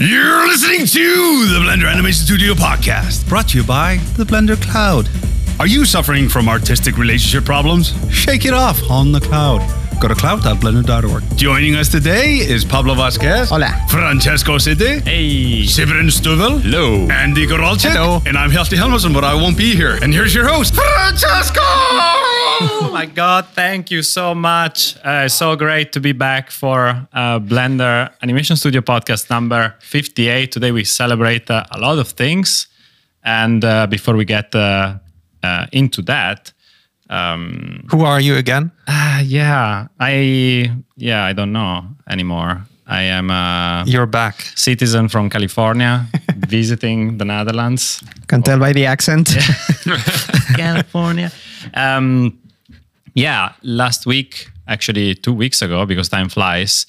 You're listening to the Blender Animation Studio podcast, brought to you by the Blender Cloud. Are you suffering from artistic relationship problems? Shake it off on the cloud. Go to cloud.blender.org. Joining us today is Pablo Vazquez. Hola. Francesco Siddi. Hey. Sybren Stüvel. Hello. Andy Goralczyk. Hello. And I'm Hjalti Hjálmarsson, but I won't be here. And here's your host, Francesco! Oh my God, thank you so much. Uh, so great to be back for uh, Blender Animation Studio podcast number 58. Today we celebrate uh, a lot of things. And uh, before we get uh, uh, into that, um, Who are you again? uh, yeah, I yeah, I don't know anymore. I am a You're back. citizen from California visiting the Netherlands. Can tell by the accent. California. Um, yeah, last week, actually two weeks ago, because time flies,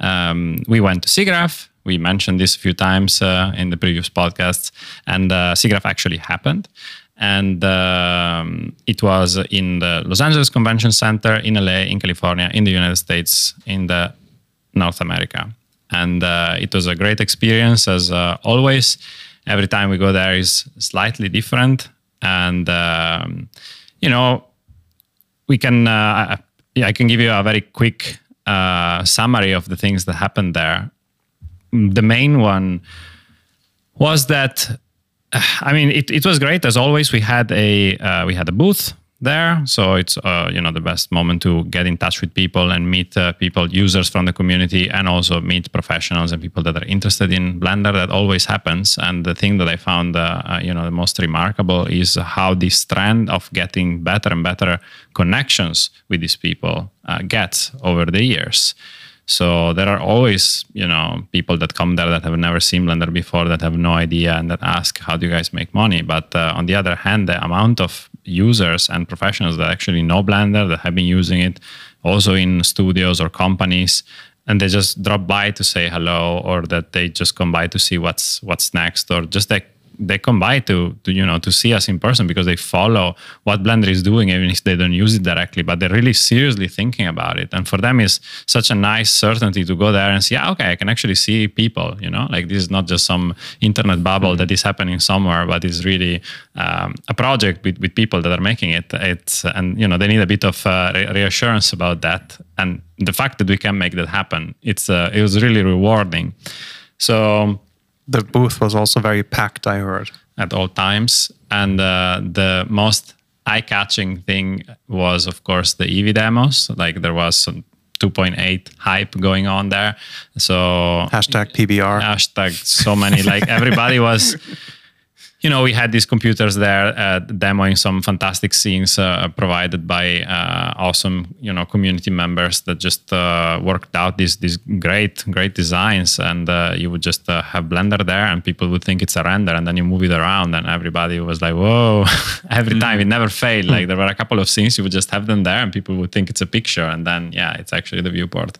um, we went to SIGGRAPH. We mentioned this a few times uh, in the previous podcasts, and uh, SIGGRAPH actually happened. And um, it was in the Los Angeles Convention Center in LA, in California, in the United States, in the North America. And uh, it was a great experience as uh, always. Every time we go there is slightly different. And, um, you know, we can, uh, yeah, I can give you a very quick uh, summary of the things that happened there. The main one was that I mean, it, it was great as always. We had a uh, we had a booth there, so it's uh, you know the best moment to get in touch with people and meet uh, people, users from the community, and also meet professionals and people that are interested in Blender. That always happens. And the thing that I found uh, uh, you know the most remarkable is how this trend of getting better and better connections with these people uh, gets over the years. So there are always, you know, people that come there that have never seen Blender before, that have no idea, and that ask, "How do you guys make money?" But uh, on the other hand, the amount of users and professionals that actually know Blender, that have been using it, also in studios or companies, and they just drop by to say hello, or that they just come by to see what's what's next, or just like they come by to, to you know to see us in person because they follow what Blender is doing, even if they don't use it directly, but they're really seriously thinking about it. And for them, is such a nice certainty to go there and see, yeah, okay, I can actually see people. You know, like this is not just some internet bubble that is happening somewhere, but it's really um, a project with, with people that are making it. It's and you know they need a bit of uh, re- reassurance about that, and the fact that we can make that happen, it's uh, it was really rewarding. So The booth was also very packed, I heard. at all times. And uh, the most eye-catching thing was, of course, the Eevee demos. Like there was some 2.8 hype going on there. So Hashtag PBR. hashtag so many like everybody was you know we had these computers there uh, demoing some fantastic scenes uh, provided by uh, awesome you know community members that just uh, worked out these these great great designs. And uh, you would just uh, have blender there and people would think it's a render. And then you move it around and everybody was like whoa. Every time it never failed. Like there were a couple of scenes you would just have them there and people would think it's a picture. And then yeah it's actually the viewport.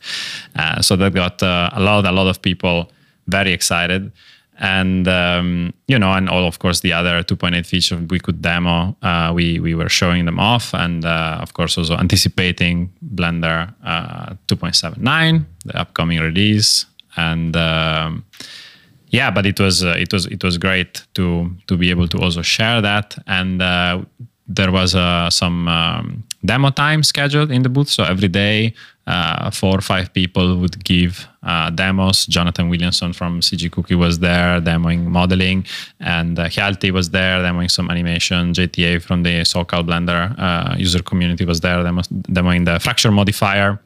Uh, so that got uh, a lot a lot of people very excited and um, you know and all of course the other 2.8 features we could demo uh, we we were showing them off and uh, of course also anticipating blender uh, 2.79 the upcoming release. And um, yeah but it was uh, it was it was great to to be able to also share that. And uh, there was uh, some um, demo time scheduled in the booth. So every day uh, four or five people would give uh, demos. Jonathan williamson from cg cookie was there demoing modeling and uh, Hjalti was there demoing some animation. Jta from the socal blender uh, user community was there demo- demoing the fracture modifier.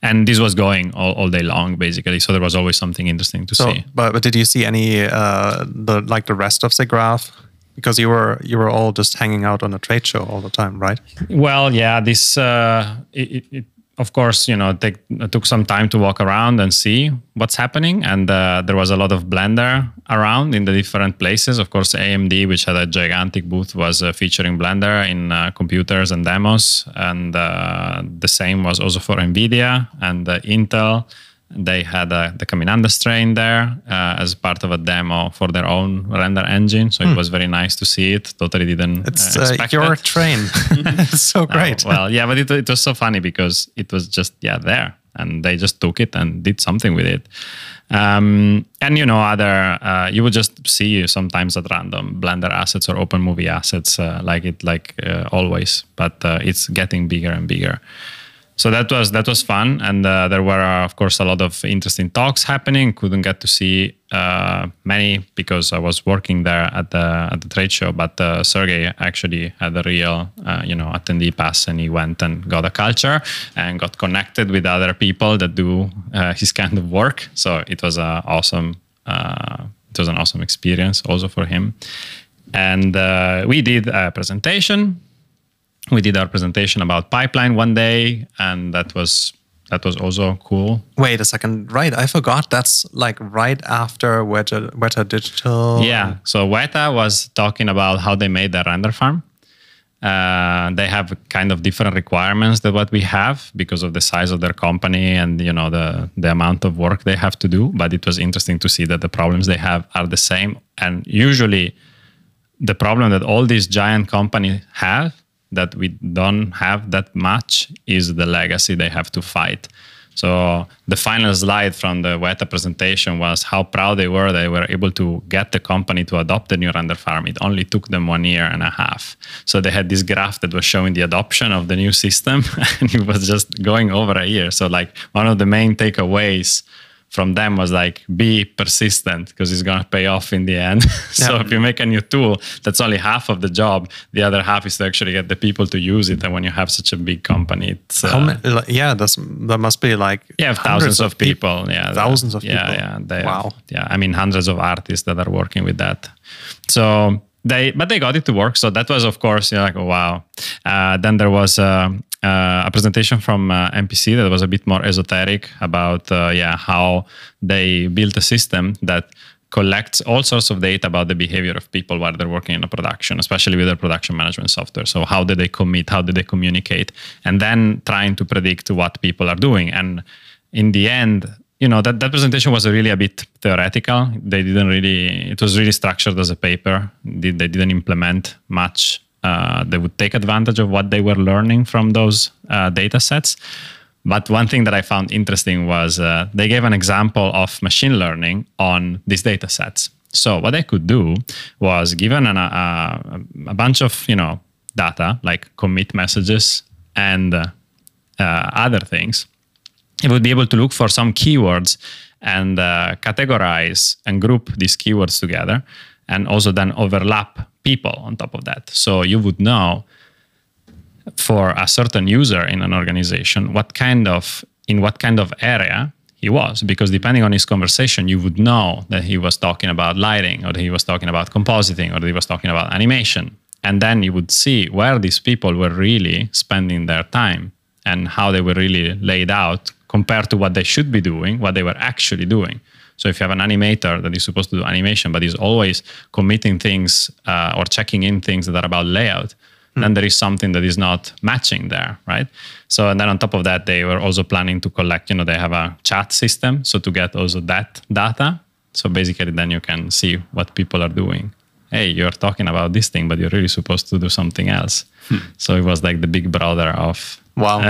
And this was going all, all day long basically. So there was always something interesting to So, see. but, but did you see any uh, the like the rest of the graph? Because you were you were all just hanging out on a trade show all the time, right? Well, yeah, this uh, it, it, of course, you know, take, took some time to walk around and see what's happening, and uh, there was a lot of Blender around in the different places. Of course, AMD, which had a gigantic booth, was uh, featuring Blender in uh, computers and demos, and uh, the same was also for Nvidia and uh, Intel. They had uh, the Caminandes train there uh, as part of a demo for their own render engine, so it was very nice to see it. Totally didn't It's uh, uh, expect your it. train. it's so great. well, yeah, but it, it was so funny because it was just yeah there, and they just took it and did something with it. Um, and you know, other uh, you would just see sometimes at random Blender assets or Open Movie assets, uh, like it like uh, always, but uh, it's getting bigger and bigger so that was that was fun. And uh, there were uh, of course a lot of interesting talks happening. Couldn't get to see uh, many because i was working there at the at the trade show. But uh, sergey actually had a real uh, you know attendee pass and he went and got a culture and got connected with other people that do uh, his kind of work. So it was a awesome it was an awesome experience also for him. And we did a presentation we did our presentation about pipeline one day and that was that was also cool. Wait a second. Right i forgot. That's like right after weta, weta digital. Yeah. So weta was talking about how they made their render farm. Uh, they have kind of different requirements than what we have because of the size of their company and you know the the amount of work they have to do but it was interesting to see that the problems they have are the same. And usually the problem that all these giant companies have that we don't have that much is the legacy they have to fight. So the final slide from the Weta presentation was how proud they were they were able to get the company to adopt the new render farm. It only took them one year and a half. So they had this graph that was showing the adoption of the new system, and it was just going over a year. So like one of the main takeaways from them was like be persistent because it's going to pay off in the end. So yeah. if you make a new tool that's only half of the job. The other half is to actually get the people to use it and when you have such a big company it's uh, many, yeah that's that must be like yeah thousands of, of people. Pe- yeah thousands of yeah, people. yeah they, wow. yeah i mean hundreds of artists that are working with that. So they but they got it to work so that was of course you're like oh, wow uh, then there was uh, uh, a presentation from uh, MPC that was a bit more esoteric about yeah how they built a system that collects all sorts of data about the behavior of people while they're working in a production, especially with their production management software. So how did they commit? How did they communicate? And then trying to predict what people are doing. And in the end, you know that, that presentation was really a bit theoretical they didn't really it was really structured as a paper they, they didn't implement much uh, they would take advantage of what they were learning from those uh, data sets. But one thing that I found interesting was uh, they gave an example of machine learning on these data sets. So what they could do was given an, a, a bunch of you know data like commit messages and uh, uh, other things, it would be able to look for some keywords and uh, categorize and group these keywords together and also then overlap people on top of that. So you would know for a certain user in an organization what kind of in what kind of area he was because depending on his conversation you would know that he was talking about lighting or that he was talking about compositing or that he was talking about animation and then you would see where these people were really spending their time and how they were really laid out compared to what they should be doing what they were actually doing so if you have an animator that is supposed to do animation, but is always committing things uh, or checking in things that are about layout, mm. then there is something that is not matching there, right? So and then on top of that, they were also planning to collect. You know, they have a chat system, so to get also that data. So basically, then you can see what people are doing. Hey, you're talking about this thing, but you're really supposed to do something else. Hmm. So it was like the big brother of Wow.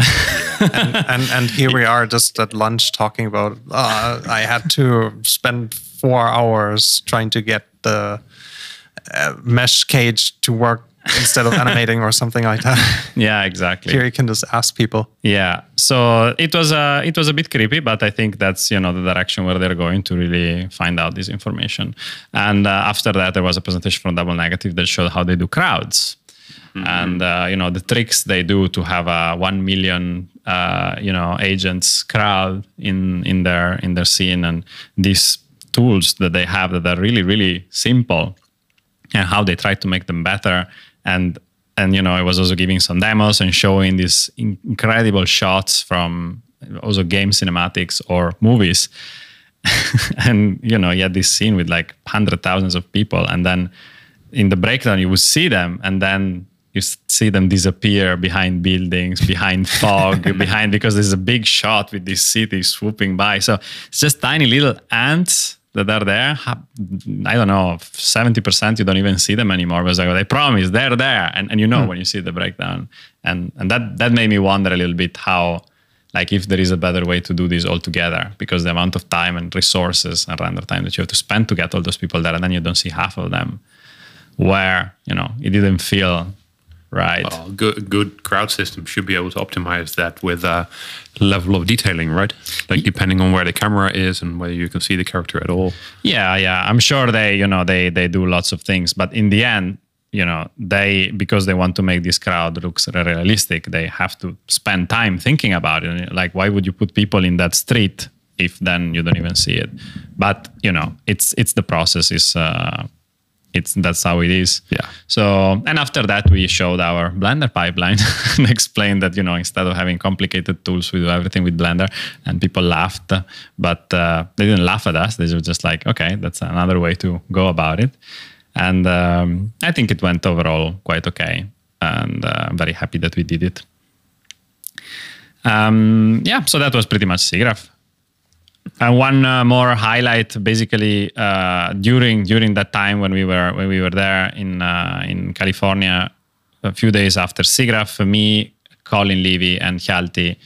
and, and, and here we are just at lunch talking about uh, I had to spend four hours trying to get the uh, mesh cage to work instead of animating or something like that. Yeah, exactly. Here you can just ask people. Yeah. So it was a it was a bit creepy, but I think that's you know the direction where they're going to really find out this information. And uh, after that, there was a presentation from Double Negative that showed how they do crowds. Mm-hmm. And uh, you know the tricks they do to have a one million uh, you know agents crowd in in their in their scene, and these tools that they have that are really really simple, and how they try to make them better. And and you know I was also giving some demos and showing these incredible shots from also game cinematics or movies. and you know, you had this scene with like hundred thousands of people, and then in the breakdown you would see them, and then you see them disappear behind buildings, behind fog, behind because there's a big shot with this city swooping by. So it's just tiny little ants that are there. I don't know, 70% you don't even see them anymore. Because like, they promise they're there. And, and you know hmm. when you see the breakdown. And and that that made me wonder a little bit how like if there is a better way to do this all together because the amount of time and resources and render time that you have to spend to get all those people there and then you don't see half of them where you know it didn't feel right Well, good, good crowd system should be able to optimize that with a level of detailing, right? Like depending on where the camera is and whether you can see the character at all. yeah yeah i'm sure they you know they they do lots of things but in the end you know they because they want to make this crowd looks realistic they have to spend time thinking about it like why would you put people in that street if then you don't even see it but you know it's it's the process is uh it's that's how it is. Yeah. so and after that we showed our blender pipeline and explained that you know instead of having complicated tools we do everything with blender and people laughed. But uh, they didn't laugh at us. They were just like okay that's another way to go about it. And um, i think it went overall quite okay and uh, i'm very happy that we did it. Um, yeah so that was pretty much SIGGRAPH and one uh, more highlight, basically, uh, during during that time when we were when we were there in uh, in California, a few days after SIGGRAPH, me, Colin Levy, and Hjalti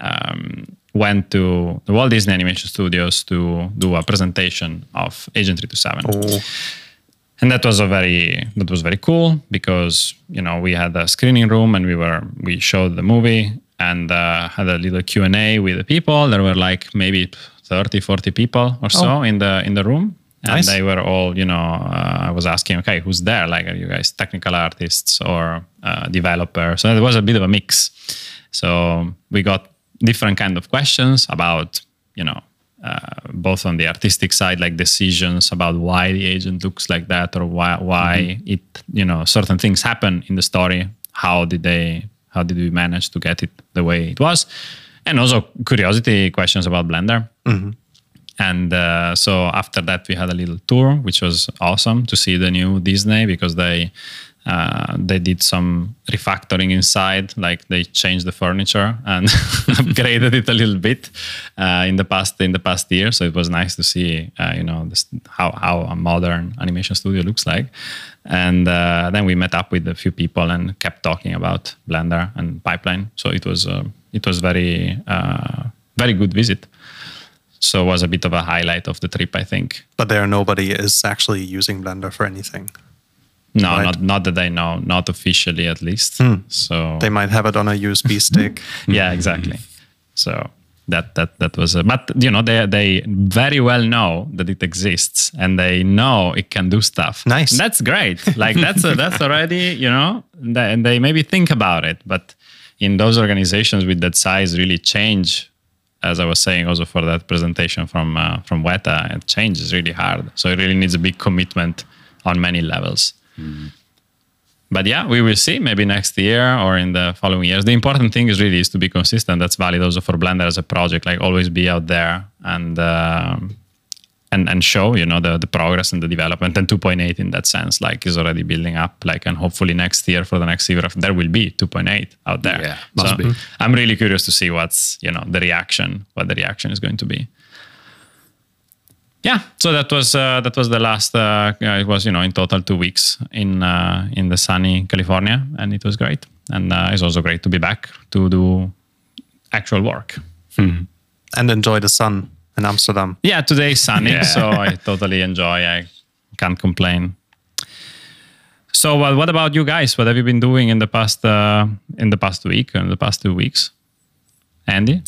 um, went to the Walt Disney Animation Studios to do a presentation of Agent 327 and that was a very that was very cool because you know we had a screening room and we were we showed the movie and uh, had a little q&a with the people there were like maybe 30 40 people or so in the in the room. And Nice. they were all you know uh, i was asking okay who's there? Like are you guys technical artists or uh, developers so it was a bit of a mix. So we got different kind of questions about you know uh, both on the artistic side like decisions about why the agent looks like that or why why it you know certain things happen in the story. How did they how did we manage to get it the way it was? And also curiosity questions about blender and uh, so after that we had a little tour which was awesome to see the new disney because they uh, they did some refactoring inside like they changed the furniture and upgraded it a little bit uh, in the past in the past year. So it was nice to see uh, you know this, how, how a modern animation studio looks like. And uh, then we met up with a few people and kept talking about blender and pipeline. So it was uh, it was very uh, very good visit so it was a bit of a highlight of the trip i think But there, nobody is actually using Blender for anything. no Right. not not that i know not officially at least hmm. so They might have it on a USB stick. yeah exactly so that that that was a, but you know they they very well know that it exists and they know it can do stuff Nice. And that's great like that's a, that's already you know and they maybe think about it but in those organizations with that size really change as i was saying also for that presentation from uh, from weta it change is really hard so it really needs a big commitment on many levels but yeah, we will see maybe next year or in the following years. The important thing is really is to be consistent. That's valid also for Blender as a project. Like always be out there and um, and and show you know the the progress and the development. And 2.8 in that sense, like is already building up. Like and hopefully next year for the next year there will be 2.8 out there. Yeah, must So be. I'm really curious to see what's you know the reaction, what the reaction is going to be yeah so that was uh, that was the last uh, it was you know in total two weeks in uh, in the sunny california and it was great and uh, it's also great to be back to do actual work and enjoy the sun in Amsterdam. yeah today is sunny Yeah. so i totally enjoy i can't complain so uh, what about you guys what have you been doing in the past uh, in the past week in the past two weeks andy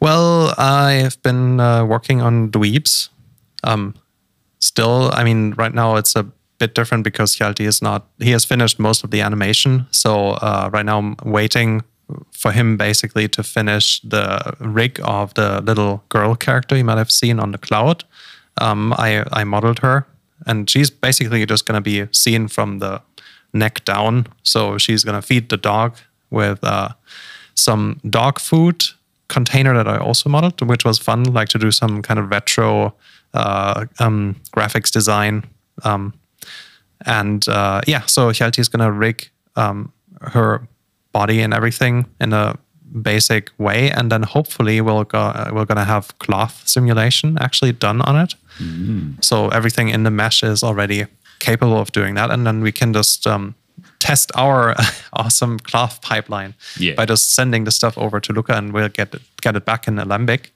Well, I've been uh, working on Dweebs. Um, still, I mean, right now it's a bit different because Hjalti is not, he has finished most of the animation. So uh, right now I'm waiting for him basically to finish the rig of the little girl character you might have seen on the cloud. Um, I, I modeled her and she's basically just going to be seen from the neck down. So she's going to feed the dog with uh, some dog food container that I also modeled, which was fun, like to do some kind of retro uh, um, graphics design. Um, and uh, yeah, so Hjalti is going to rig um, her body and everything in a basic way, and then hopefully we'll go, uh, we're going to have cloth simulation actually done on it. So everything in the mesh is already capable of doing that, and then we can just um, test our awesome cloth pipeline Yeah. by just sending the stuff over to Luca, and we'll get it, get it back in Alembic,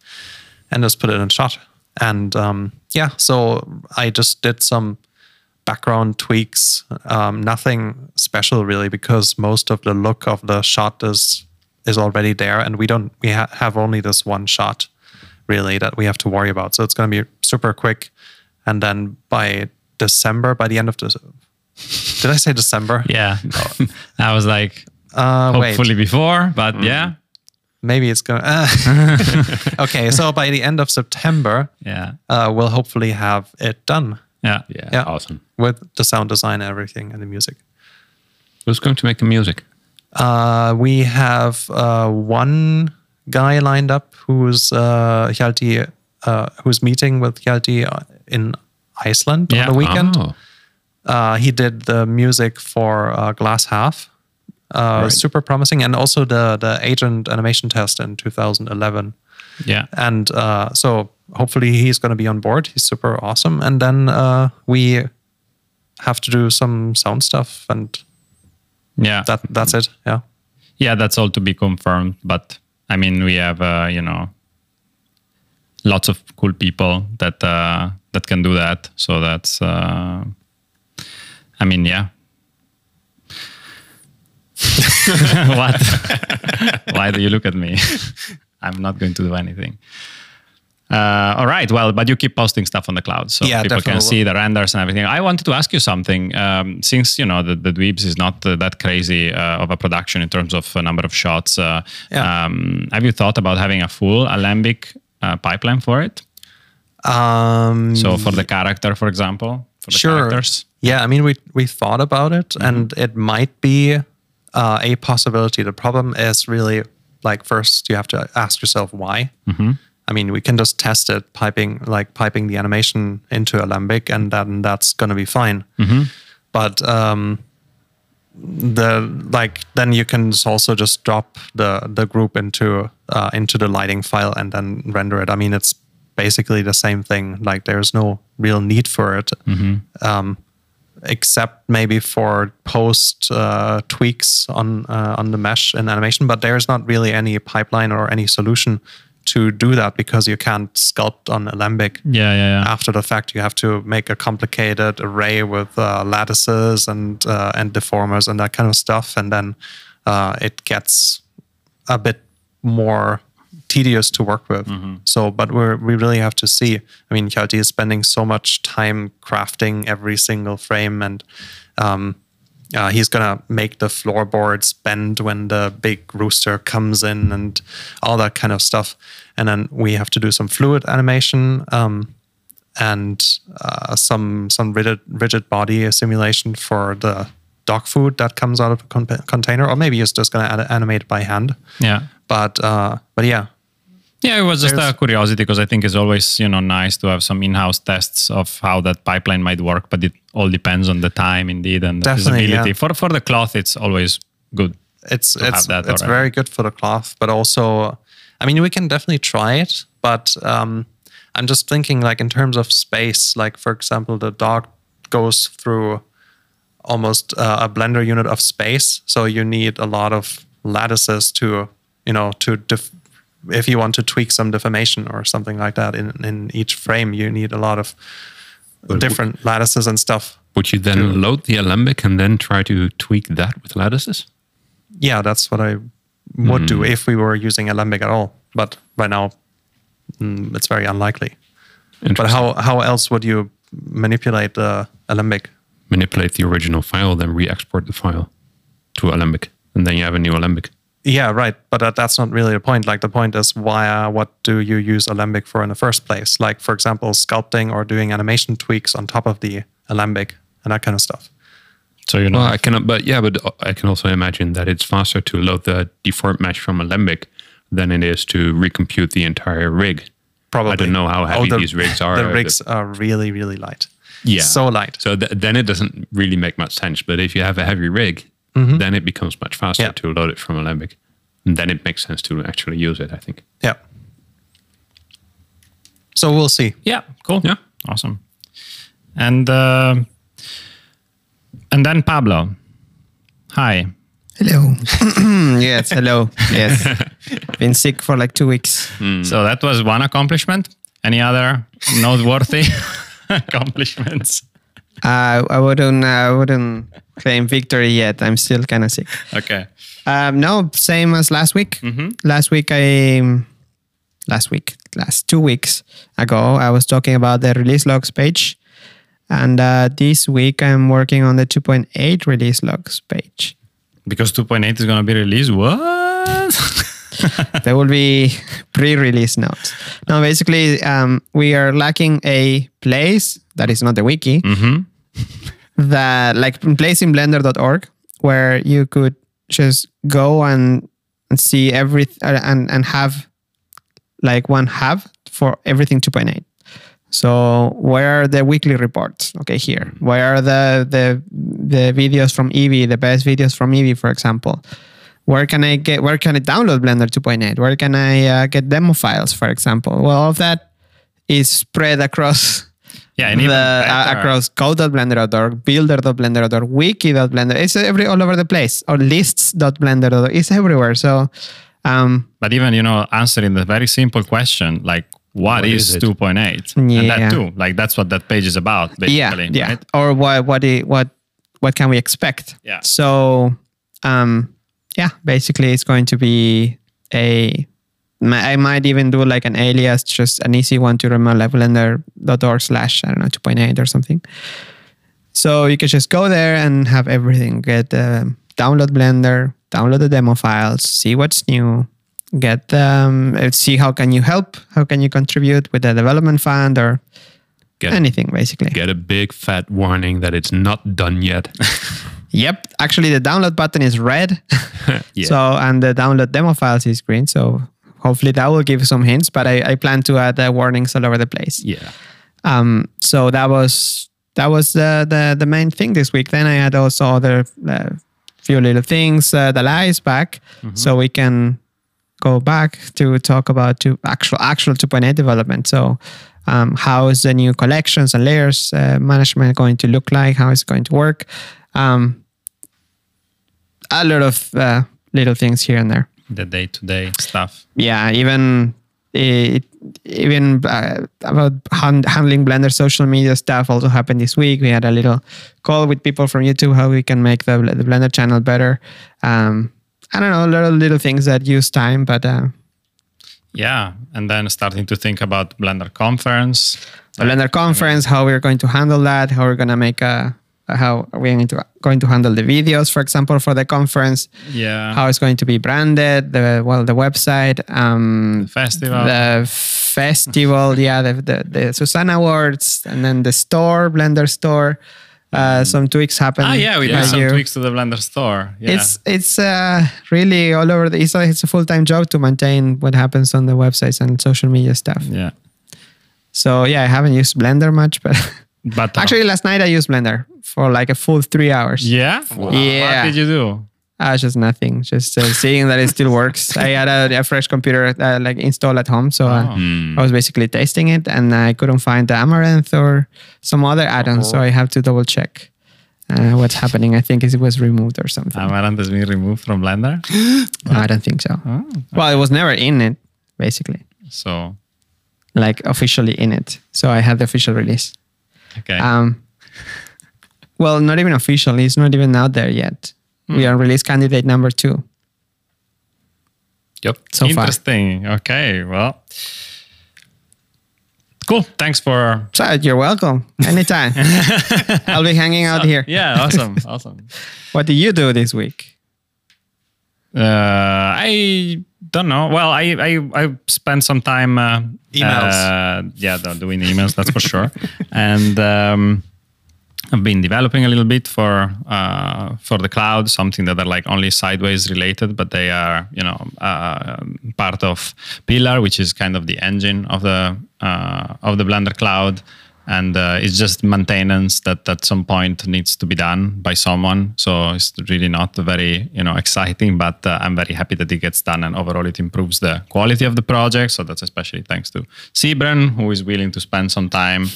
and just put it in shot. And um, yeah, so I just did some background tweaks, um, nothing special really, because most of the look of the shot is is already there, and we don't we ha- have only this one shot really that we have to worry about. So it's going to be super quick, and then by December, by the end of the did I say December? Yeah. I was like, Uh, hopefully wait, before, but yeah. maybe it's going. Uh. okay, so by the end of September, Yeah. uh, we'll hopefully have it done Yeah. Yeah, Yeah. awesome. with the sound design and everything and the music. Who's going to make the music? Uh, we have uh, one guy lined up who's uh, Hjalti, uh, who's meeting with Hjalti uh, in Iceland Yeah. on the weekend. Oh, Uh, he did the music for uh, Glass Half. Uh, Right. Super promising, and also the the agent animation test in 2011. Yeah. And uh, so hopefully he's going to be on board. He's super awesome. And then uh, we have to do some sound stuff, and Yeah. that that's it. Yeah. yeah, that's all to be confirmed. But I mean, we have, uh, you know, lots of cool people that uh, that can do that. So that's, uh, I mean, yeah. what? Why do you look at me? I'm not going to do anything. Uh, all right. Well, but you keep posting stuff on the cloud, so Yeah, people can see the renders and everything. I wanted to ask you something. Um, since you know the, the Dweebs is not uh, that crazy uh, of a production in terms of a number of shots, uh, Yeah. um, have you thought about having a full Alembic uh, pipeline for it? Um, So for the character, for example, for the sure. characters. Yeah, I mean, we we thought about it, and it might be uh, a possibility. The problem is really like first you have to ask yourself why. I mean, we can just test it piping like piping the animation into Alembic, and then that's going to be fine. But um, the like then you can also just drop the the group into uh, into the lighting file and then render it. I mean, it's basically the same thing. Like there's no real need for it, um, except maybe for post uh, tweaks on uh, on the mesh in animation. But there's not really any pipeline or any solution to do that because you can't sculpt on Alembic Yeah, yeah, yeah. after the fact you have to make a complicated array with uh, lattices and uh, and deformers and that kind of stuff and then uh, it gets a bit more tedious to work with so but we're, we really have to see i mean Hjalti is spending so much time crafting every single frame and um, uh, he's gonna make the floorboards bend when the big rooster comes in and all that kind of stuff. And then we have to do some fluid animation um, and uh, some some rigid rigid body simulation for the dog food that comes out of a con- container, or maybe he's just gonna an- animate it by hand. yeah. But uh, but yeah, Yeah, it was just There's- a curiosity because I think it's always you know nice to have some in-house tests of how that pipeline might work, but it all depends on the time indeed and the feasibility. yeah. For for the cloth, it's always good. it's it's that it's already. very good for the cloth, but also, I mean, we can definitely try it, but um, I'm just thinking like in terms of space. Like for example, the dog goes through almost uh, a blender unit of space, so you need a lot of lattices to you know to def- if you want to tweak some deformation or something like that in in each frame, you need a lot of different lattices and stuff. would you then load the Alembic and then try to tweak that with lattices? yeah, that's what I would do if we were using Alembic at all. But right now, mm, it's very unlikely. But how how else would you manipulate the Alembic? Manipulate the original file, then re-export the file to Alembic, and then you have a new Alembic. Yeah, right. But that, that's not really the point. Like the point is, why? Uh, what do you use Alembic for in the first place? Like for example, sculpting or doing animation tweaks on top of the Alembic and that kind of stuff. So you know, Well, I cannot, but yeah, but I can also imagine that it's faster to load the deformed mesh from Alembic than it is to recompute the entire rig. Probably. I don't know how heavy the, these rigs are. The uh, rigs are really, really light. yeah, so light. So th- then it doesn't really make much sense. But if you have a heavy rig, then it becomes much faster Yeah. to load it from Alembic, and then it makes sense to actually use it. I think. Yeah. So we'll see. yeah, cool. Yeah. awesome. And uh, and then Pablo, Hi. Hello. yes, hello. Yes. Been sick for like two weeks. So that was one accomplishment. Any other noteworthy accomplishments? Uh, I wouldn't I wouldn't claim victory yet. I'm still kind of sick. Okay. Um, no, same as last week. Last week I last week, last two weeks ago, I was talking about the release logs page. And uh, this week I'm working on the 2.8 release logs page. Because 2.8 is going to be released. What? there will be pre-release notes. Now, basically, um, we are lacking a place that is not the wiki that, like, place in Blender.org, where you could just go and, and see every uh, and and have like one hub for everything 2.8. So where are the weekly reports? Okay, here. Where are the the the videos from Eevee, the best videos from Eevee, for example? Where can I get? Where can I download Blender 2.8? Where can I uh, get demo files, for example? Well, all of that is spread across Yeah, and the, even uh, better- across code.blender.org, builder.blender.org, wiki.blender. It's every all over the place. Or lists.blender.org. It's everywhere. So um, But even, you know, answering the very simple question, like, What is, is it? 2.8? And Yeah. that too. Like, that's what that page is about, yeah, basically. yeah. right? Or what what what what can we expect? Yeah. So um, yeah, basically it's going to be a. I might even do like an alias, just an easy one to remember, like blender.org slash I don't know 2.8 or something. So you can just go there and have everything. Get uh, download Blender, download the demo files, see what's new, get um, uh, see how can you help, how can you contribute with the development fund or Get, anything basically. get a big fat warning that it's not done yet. Yep. Actually, the download button is red. Yeah. So, and the download demo files is green. So, hopefully that will give some hints. But I, I plan to add uh, warnings all over the place. yeah. Um. So that was that was the the the main thing this week. Then I had also other uh, few little things. Uh, the lie is back, so we can go back to talk about to actual actual 2.8 development. So. Um, how is the new collections and layers uh, management going to look like? How is it going to work? Um, a lot of uh, little things here and there. The day to day stuff. Yeah, even it, even uh, about hand, handling Blender social media stuff also happened this week. We had a little call with people from YouTube how we can make the, the Blender channel better. Um, I don't know, a lot of little things that use time, but uh, Yeah. And then starting to think about Blender conference. the Blender conference, how we're going to handle that, how we're going to make a how are we going to going to handle the videos, for example, for the conference, Yeah. how it's going to be branded, the well, the website, um, festival. the festival, yeah, the, the the Suzanne Awards, and then the store, Blender store. Uh, some tweaks happened. ah, yeah. We did some you. tweaks to the Blender store. Yeah. It's it's uh, really all over. The, it's a, it's a full time job to maintain what happens on the websites and social media stuff. yeah. So yeah, I haven't used Blender much, but But uh, actually last night I used Blender for like a full three hours. yeah. Yeah. What did you do? Uh, just nothing. Just uh, seeing that it still works. I had a, a fresh computer uh, like installed at home, so uh, Oh. I was basically testing it, and I couldn't find the Amaranth or some other add-on, so I have to double check uh, what's happening. I think it was removed or something. Amaranth has been removed from Blender. No, I don't think so. Oh. Well, it was never in it, basically, So, like officially in it. So I had the official release. okay. Um, well, not even officially. It's not even out there yet. We are release candidate number two Yep. so far. Interesting. Okay. Well, cool. Thanks for. So you're welcome. Anytime. I'll be hanging out here. Yeah. Awesome. awesome. What did you do this week? Uh, I don't know. Well, I I, I spent some time uh, Emails. Uh, yeah, doing emails. That's for sure. And um, I've been developing a little bit for uh, for the cloud, something that are like only sideways related, but they are you know uh, part of Pillar, which is kind of the engine of the uh, of the Blender cloud. And uh, it's just maintenance that at some point needs to be done by someone. So it's really not very you know exciting, but uh, I'm very happy that it gets done, and overall it improves the quality of the project. So that's especially thanks to Sybren, who is willing to spend some time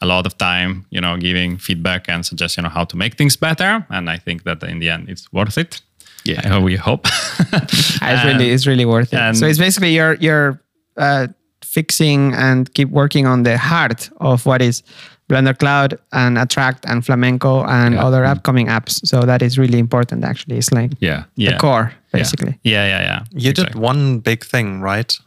a lot of time, you know, giving feedback and suggesting you know, how to make things better. And I think that in the end, it's worth it. Yeah. I- we hope. it's really it's really worth it. and- so it's basically you're you're uh, fixing and keep working on the heart of what is Blender Cloud and Attract and Flamenco and other upcoming apps. So that is really important. Actually, it's like Yeah. yeah. the core basically. Yeah, yeah, yeah. You did one big thing, right?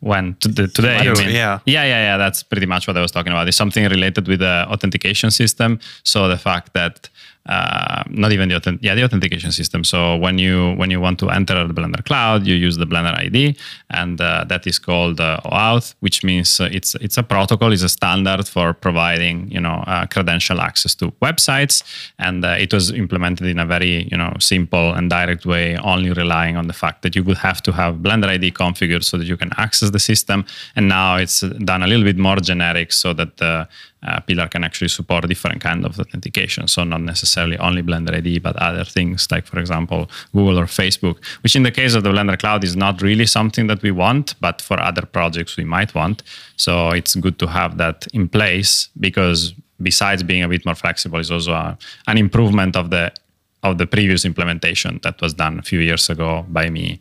When? To the, today you yeah. yeah yeah yeah that's pretty much what i was talking about. It's something related with the authentication system. So the fact that uh, not even the yeah the authentication system. So when you when you want to enter the blender cloud you use the blender id and uh, that is called uh, OAuth which means uh, it's it's a protocol it's a standard for providing you know uh, credential access to websites. And it was implemented in a very you know simple and direct way only relying on the fact that you would have to have blender id configured so that you can access the system. And now it's done a little bit more generic so that uh, pillar can actually support different kind of authentication so not necessarily only blender id but other things like for example google or facebook which in the case of the blender cloud is not really something that we want but for other projects we might want. So it's good to have that in place because besides being a bit more flexible is also a, an improvement of the of the previous implementation that was done a few years ago by me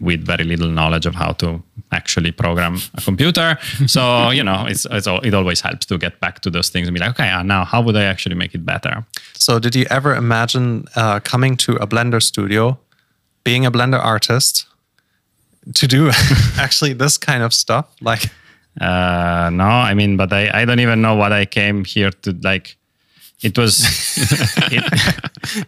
with very little knowledge of how to actually program a computer. So you know, it's, it's it always helps to get back to those things and be like, okay, uh, now how would I actually make it better? So, did you ever imagine uh, coming to a Blender studio, being a Blender artist, to do actually this kind of stuff? Like, Uh, no, I mean, but I, I don't even know what I came here to like. It was, it,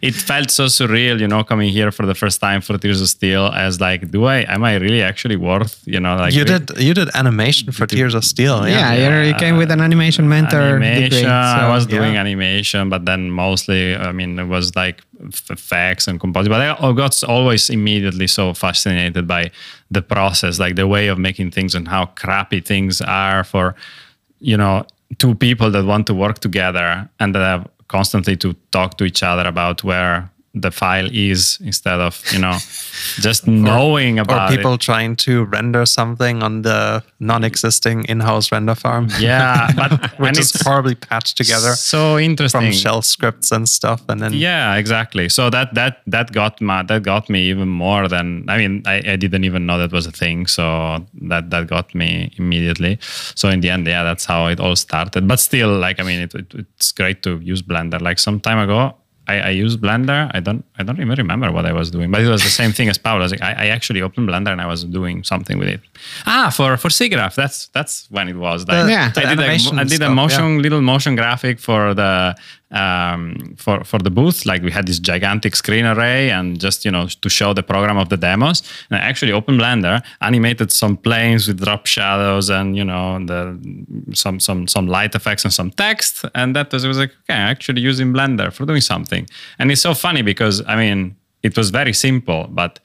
it felt so surreal, you know, coming here for the first time for Tears of Steel as like, do I, am I really actually worth, you know, like you did you did animation for Tears of Steel, Yeah, yeah. you're, you came with an animation mentor animation. degree. I was doing yeah. animation, but then mostly, I mean, it was like f- effects and compositing. But I got always immediately so fascinated by the process, like the way of making things and how crappy things are for, you know, two people that want to work together and that have constantly to talk to each other about where the file is instead of you know just knowing Or about people it. trying to render something on the non-existing in-house render farm. Yeah, but which is it's horribly patched together so interesting from shell scripts and stuff, and then Yeah, exactly. So that that that got my that got me even more than I mean I, I didn't even know that was a thing. So that that got me immediately. So in the end, yeah, that's how it all started. But still, like I mean, it, it, it's great to use Blender. Like some time ago. I, I used Blender. I don't. I don't even remember what I was doing, but it was the same thing as Paul. I, I, I actually opened Blender and I was doing something with it. Ah, for for SIGGRAPH. That's that's when it was. Like, Yeah. I did a, did a stuff, motion little motion graphic for the um, for for the booth. Like we had this gigantic screen array, and just you know to show the program of the demos. And actually opened Blender, animated some planes with drop shadows, and you know the some some some light effects and some text. And that was it was like okay, actually using Blender for doing something. And it's so funny because I mean it was very simple, but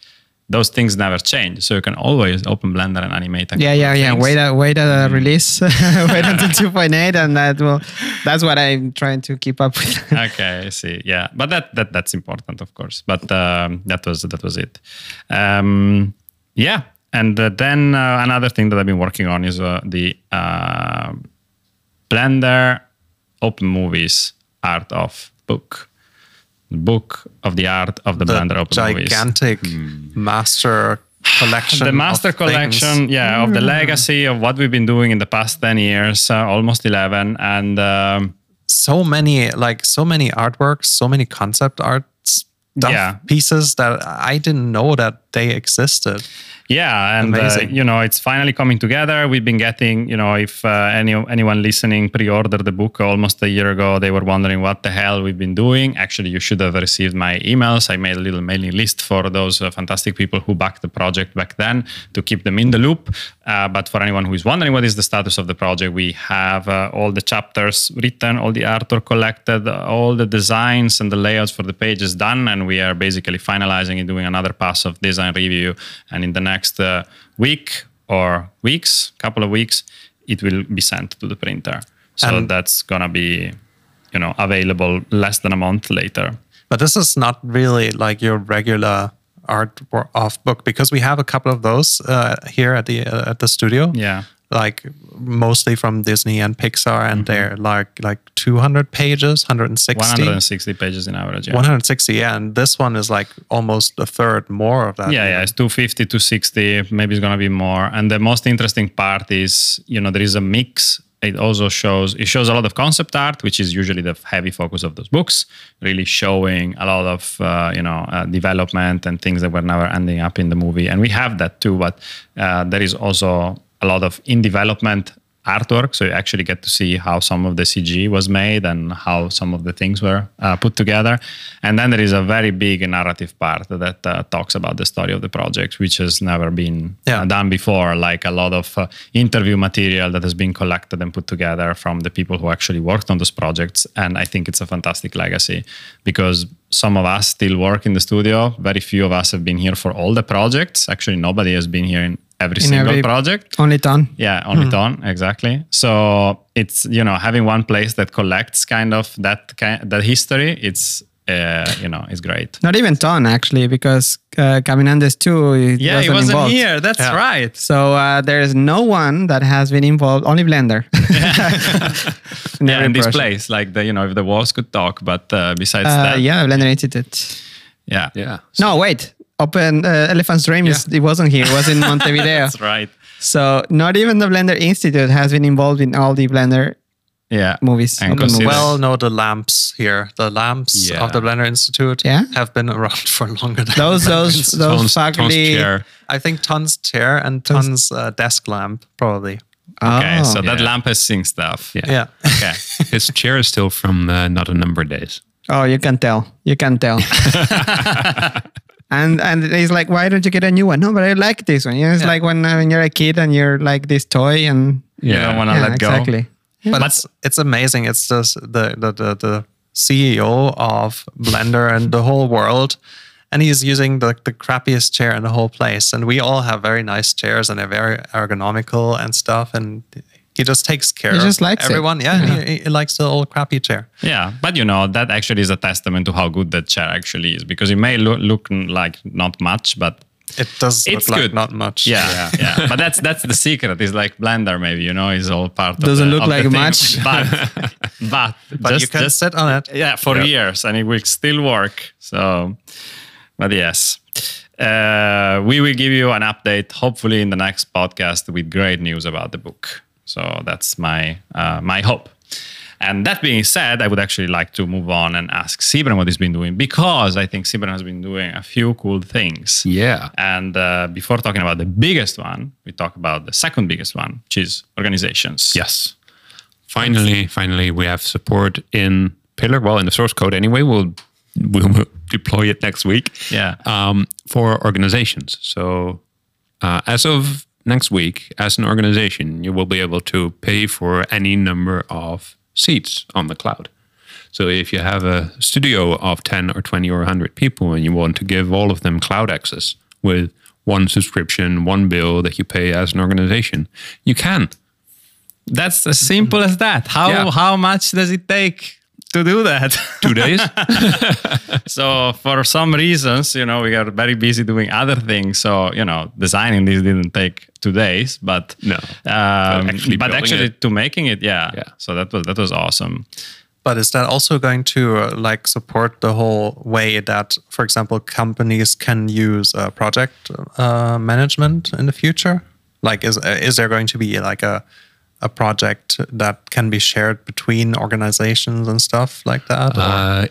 those things never change. So you can always open Blender and animate. Yeah, yeah, yeah. things. Wait, a, wait a release. wait until 2.8, and that will. That's what I'm trying to keep up with. okay, I see. Yeah, but that that that's important, of course. But um, that was that was it. Um, yeah, and uh, then uh, another thing that I've been working on is uh, the uh, Blender Open Movies Art of book, book of the art of the, the Blender Open Movies. gigantic master collection. the master of things. collection yeah of the legacy of what we've been doing in the past 10 years uh, almost 11 and um, So many, like so many artworks, so many concept art stuff Yeah. pieces that I didn't know that they existed. Yeah, and uh, you know it's finally coming together. We've been getting, you know, if uh, any anyone listening pre-ordered the book almost a year ago, they were wondering what the hell we've been doing. Actually, you should have received my emails. I made a little mailing list for those uh, fantastic people who backed the project back then to keep them in the loop. Uh, but for anyone who is wondering what is the status of the project, we have uh, all the chapters written, all the artwork collected, all the designs and the layouts for the pages done, and we are basically finalizing and doing another pass of design review. And in the next uh, week or weeks, couple of weeks, it will be sent to the printer. So And- that's gonna be, you know, available less than a month later. But this is not really like your regular art off book because we have a couple of those uh, here at the uh, at the studio. Yeah. Like mostly from Disney and Pixar, and Mm-hmm. they're like like 200 pages, 160. 160 pages in average. Yeah. 160, yeah, and this one is like almost a third more of that. yeah, yeah, it's 250, 260, maybe it's gonna be more. And the most interesting part is, you know, there is a mix. It also shows it shows a lot of concept art, which is usually the heavy focus of those books, really showing a lot of uh, you know uh, development and things that were never ending up in the movie. And we have that too, but uh, there is also a lot of in development artwork so you actually get to see how some of the cg was made and how some of the things were uh, put together. And then there is a very big narrative part that uh, talks about the story of the project which has never been Yeah. uh, done before. Like a lot of uh, interview material that has been collected and put together from the people who actually worked on those projects. And i think it's a fantastic legacy because some of us still work in the studio. Very few of us have been here for all the projects. Actually nobody has been here in every In single every- project Only Ton. yeah, only Ton exactly. So it's you know having one place that collects kind of that kind that history. It's uh, you know it's great. Not even Ton actually, because uh, Caminandes too. it Yeah, he wasn't wasn't involved. here. That's Yeah. right. So uh, there is no one that has been involved. Only Blender. In Yeah, in this place, like the you know if the walls could talk, but uh, besides Uh, that, yeah, Blender Institute. yeah, Yeah. No, wait. Open uh, Elephant's Dream is it wasn't here. It was in Montevideo. that's right. so not even the Blender Institute has been involved in all the Blender Yeah, movies. And open consider- movies. Well, no, the lamps here, the lamps Yeah. of the Blender Institute, Yeah? have been around for longer than those those Institute. those Ton's- Ton's faculty. chair. I think Ton's chair and Ton's uh, desk lamp, probably. okay, Oh. so that lamp has seen stuff. Yeah. Yeah. Okay. His chair is still from uh, Not a Number of days. Oh, you can tell. You can tell. And and he's like, why don't you get a new one? No, but I like this one. You know, it's Yeah. like when, uh, when you're a kid and you're like this toy and You don't want to yeah, let go. exactly. but it's it's amazing. It's just the the the, the CEO of Blender and the whole world, and he's using the the crappiest chair in the whole place. And we all have very nice chairs and they're very ergonomical and stuff. And he just takes care He just likes it. everyone. Yeah, He, he likes the old crappy chair. Yeah, but you know that actually is a testament to how good that chair actually is because it may look, look like not much, but It does It's look like good. not much. Yeah, yeah, But that's that's the secret. It's like Blender, maybe you know, is all part. Of. Doesn't of the, look of the like thing. much. but but But just, you can just sit on it. yeah for Yeah. years and it will still work. So, but yes, uh, we will give you an update hopefully in the next podcast with great news about the book. So that's my uh, my hope. And that being said, I would actually like to move on and ask Sybren what he's been doing because I think Sybren has been doing a few cool things. Yeah. And uh, before talking about the biggest one, we talk about the second biggest one, which is organizations. Yes. Finally, finally, we have support in Pillar. Well, in the source code anyway. We'll we'll deploy it next week. Yeah. Um, for organizations. So, uh, as of next week, as an organization, you will be able to pay for any number of seats on the cloud. So, if you have a studio of 10 or 20 or 100 people and you want to give all of them cloud access with one subscription, one bill that you pay as an organization, you can. That's as simple as that. How Yeah. how much does it take to do that? Two days. so for some reasons, you know, we are very busy doing other things. So you know, designing this didn't take two days, but No. um, actually but actually it. to making it, yeah. Yeah. So that was that was awesome. But is that also going to uh, like support the whole way that, for example, companies can use uh, project uh, management in the future? Like, is uh, is there going to be like a a project that can be shared between organizations and stuff like that? Uh,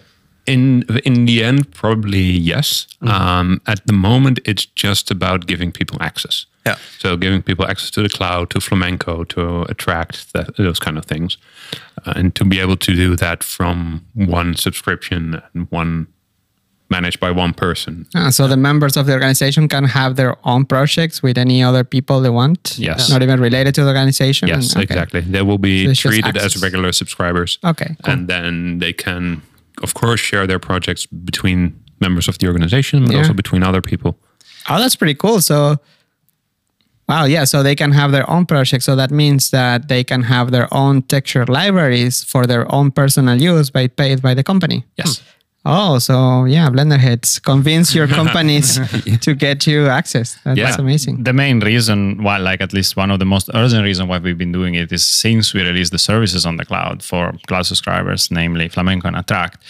in in the end, probably yes. Um, at the moment, it's just about giving people access. Yeah. So giving people access to the cloud, to Flamenco, to Attract that, those kind of things, uh, and to be able to do that from one subscription and one managed by one person. Ah, so the members of the organization can have their own projects with any other people they want. Yes. Not even related to the organization. Yes, Okay. exactly. They will be So treated as regular subscribers. Okay, cool. And then they can, of course, share their projects between members of the organization, but Yeah. also between other people. Oh, that's pretty cool. So, wow, yeah. So they can have their own projects. So that means that they can have their own texture libraries for their own personal use, by paid by the company. Yes. Oh, so yeah, Blender heads convince your companies to get you access. That- That's Yeah. amazing. The main reason why, like at least one of the most urgent reason why we've been doing it is since we released the services on the cloud for cloud subscribers, namely Flamenco and Attract,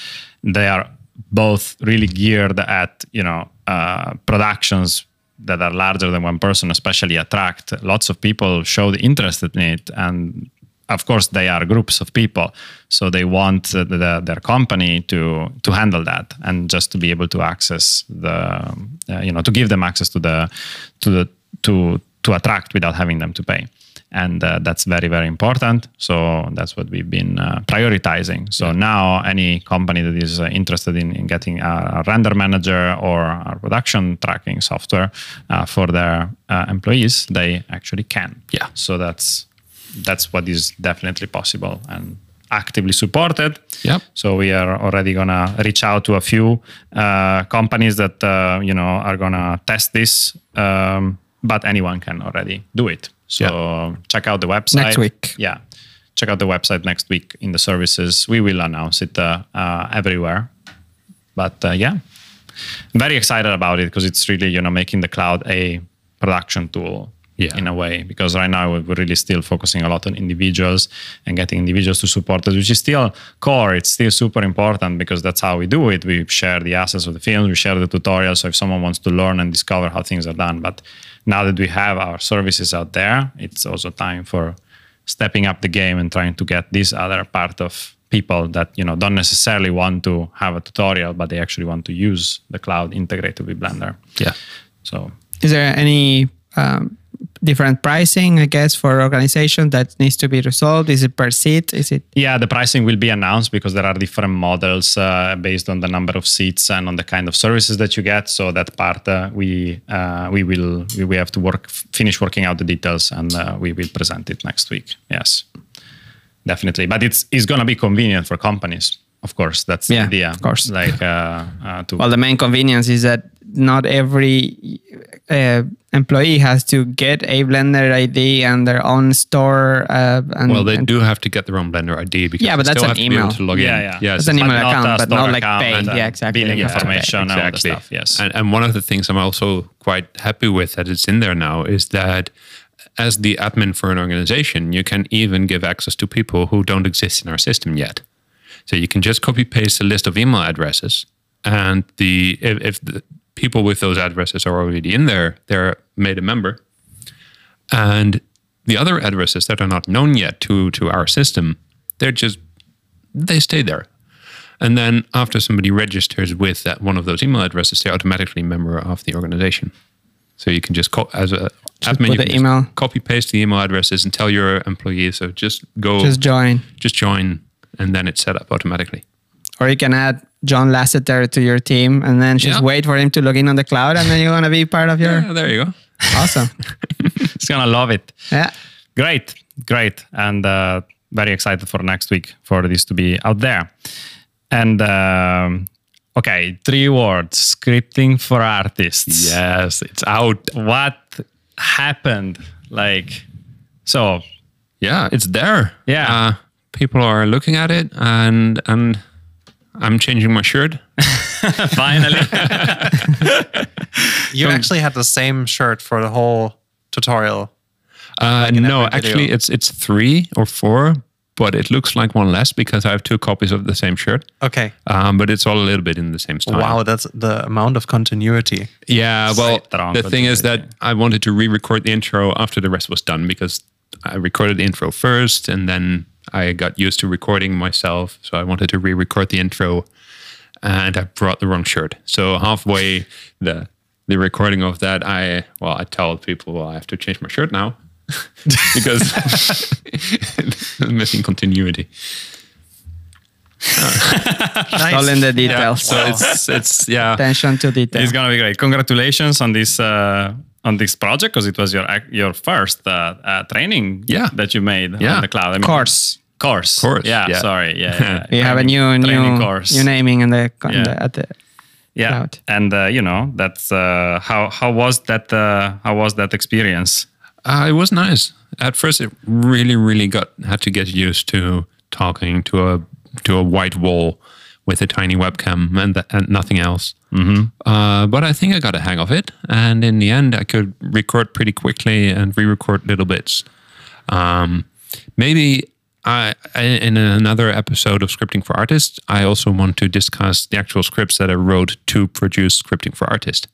they are both really geared at you know uh, productions that are larger than one person, especially Attract. Lots of people showed interest in it and of course they are groups of people so they want uh, the, their company to to handle that and just to be able to access the uh, you know to give them access to the to the to to Attract without having them to pay. And uh, that's very very important. So that's what we've been uh, prioritizing. So now any company that is uh, interested in, in getting a, a render manager or a production tracking software uh, for their uh, employees they actually can. Yeah. so that's that's what is definitely possible and actively supported. Yep. So we are already gonna reach out to a few uh, companies that uh, you know are gonna test this, um, but anyone can already do it. So check out the website Next week. Yeah, check out the website next week in the services. We will announce it uh, uh, everywhere. But uh, yeah, I'm very excited about it because it's really you know making the cloud a production tool Yeah. in a way because right now we're really still focusing a lot on individuals and getting individuals to support us which is still core it's still super important because that's how we do it we share the assets of the films we share the tutorials so if someone wants to learn and discover how things are done but now that we have our services out there it's also time for stepping up the game and trying to get this other part of people that you know don't necessarily want to have a tutorial but they actually want to use the cloud integrated with blender Yeah. so Is there any um, different pricing, I guess, for organization that needs to be resolved? Is it per seat? Is it Yeah, the pricing will be announced because there are different models uh, based on the number of seats and on the kind of services that you get. So that part uh, we uh, we will we, we have to work finish working out the details and uh, we will present it next week. Yes, definitely. But it's it's gonna be convenient for companies. Of course, that's Yeah, the idea. of course. like uh, uh, to well, the main convenience is that not every uh, employee has to get a Blender ID and their own store. Uh, and, Well, they and- do have to get their own Blender ID because Yeah, but they that's still an have to email. to log Yeah, in. yeah. Yes, It's an email not account, but store not like account paid. and, Yeah, uh, exactly. billing Yeah, information and all exactly. stuff. Yes. And, and one of the things I'm also quite happy with that it's in there now is that as the admin for an organization, you can even give access to people who don't exist in our system yet. So you can just copy paste a list of email addresses, and the if, if the people with those addresses are already in there, they're made a member. And the other addresses that are not known yet to to our system, they're just they stay there. And then after somebody registers with that one of those email addresses, they're automatically a member of the organization. So you can just co- as a admin, put you the email- copy paste the email addresses and tell your employees so just go just join. just join and then it's set up automatically. Or you can add John Lasseter to your team and then just Yeah. wait for him to log in on the cloud and then you're going to be part of your. Yeah, there you go. Awesome. He's gonna love it. Yeah. Great, great, and uh, very excited for next week for this to be out there. And um, okay, three words: scripting for artists. Yes, it's out. What happened? Like, so Yeah, it's there. Yeah. Uh, people are looking at it and and I'm changing my shirt. finally, You actually had the same shirt for the whole tutorial. Uh, in no, every video. actually, it's it's three or four, but it looks like one less because I have two copies of the same shirt. Okay. Um, but it's all a little bit in the same style. Wow, that's the amount of continuity. Yeah, well, Strong the thing is that. I wanted to re-record the intro after the rest was done because I recorded the intro first, and then I got used to recording myself, so I wanted to re-record the intro, and I brought the wrong shirt. So halfway the the recording of that, I well, I told people well, I have to change my shirt now because missing continuity. All in the details. So it's it's yeah. Attention to detail. it's gonna be great. Congratulations on this. Uh, on this project because it was your your first uh, uh, training Yeah. that you made Yeah. on the cloud. I mean, Course. Course, Course, Yeah, yeah. sorry. Yeah, yeah. You have a new Training- training new course. new naming in the, in Yeah. the at the yeah cloud. and uh, you know that's uh, how how was that uh, how was that experience Uh, it was nice. At first, it really, really got had to get used to talking to a to a white wall with a tiny webcam and, th- and nothing else. Uh, but I think I got a hang of it, and in the end, I could record pretty quickly and re-record little bits. Um, maybe I, I, in another episode of Scripting for Artists, I also want to discuss the actual scripts that I wrote to produce Scripting for Artists.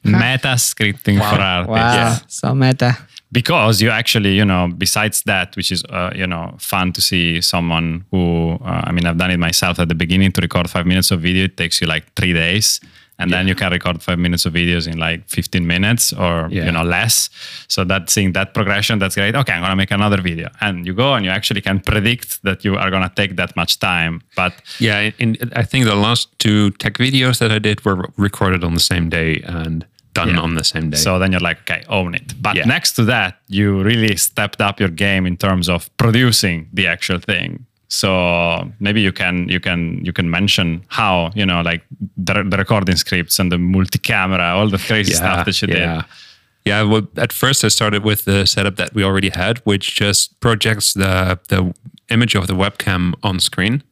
Meta scripting for artists. Wow, so meta. because you actually you know besides that which is uh, you know fun to see someone who uh, i mean i've done it myself at the beginning to record five minutes of video it takes you like three days and then you can record five minutes of videos in like 15 minutes or Yeah. you know less so that seeing that progression that's great okay i'm gonna make another video and you go and you actually can predict that you are gonna take that much time but Yeah, in, in, I think the last two tech videos that I did were recorded on the same day and done Yeah. on the same day. So then you're like, okay, own it. But Yeah. next to that, you really stepped up your game in terms of producing the actual thing. So maybe you can you can you can mention how you know like the, the recording scripts and the multi-camera, all the crazy stuff that you yeah. did. Yeah, well, at first I started with the setup that we already had, which just projects the the image of the webcam on screen,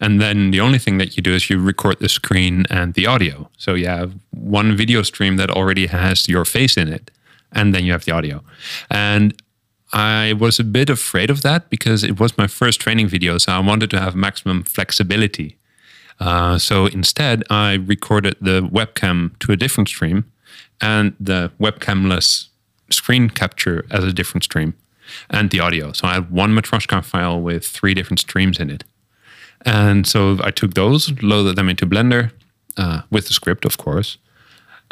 and then the only thing that you do is you record the screen and the audio. So you have one video stream that already has your face in it, and then you have the audio. And I was a bit afraid of that because it was my first training video, so I wanted to have maximum flexibility. Uh, so instead, I recorded the webcam to a different stream and the webcamless screen capture as a different stream and the audio. So I had one Matroska file with three different streams in it. And so I took those, loaded them into Blender uh, with the script, of course.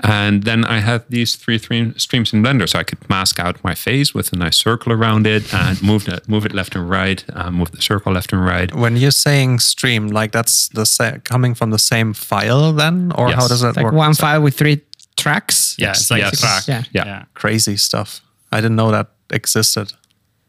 And then I had these three, three streams in Blender, so I could mask out my face with a nice circle around it and move it, move it left and right, uh, move the circle left and right. When you're saying stream, like that's the sa- coming from the same file then, or how does it Like work? one So- file with three tracks. Yeah, it's like Yes. track. Yeah. Yeah. yeah. Crazy stuff. I didn't know that existed.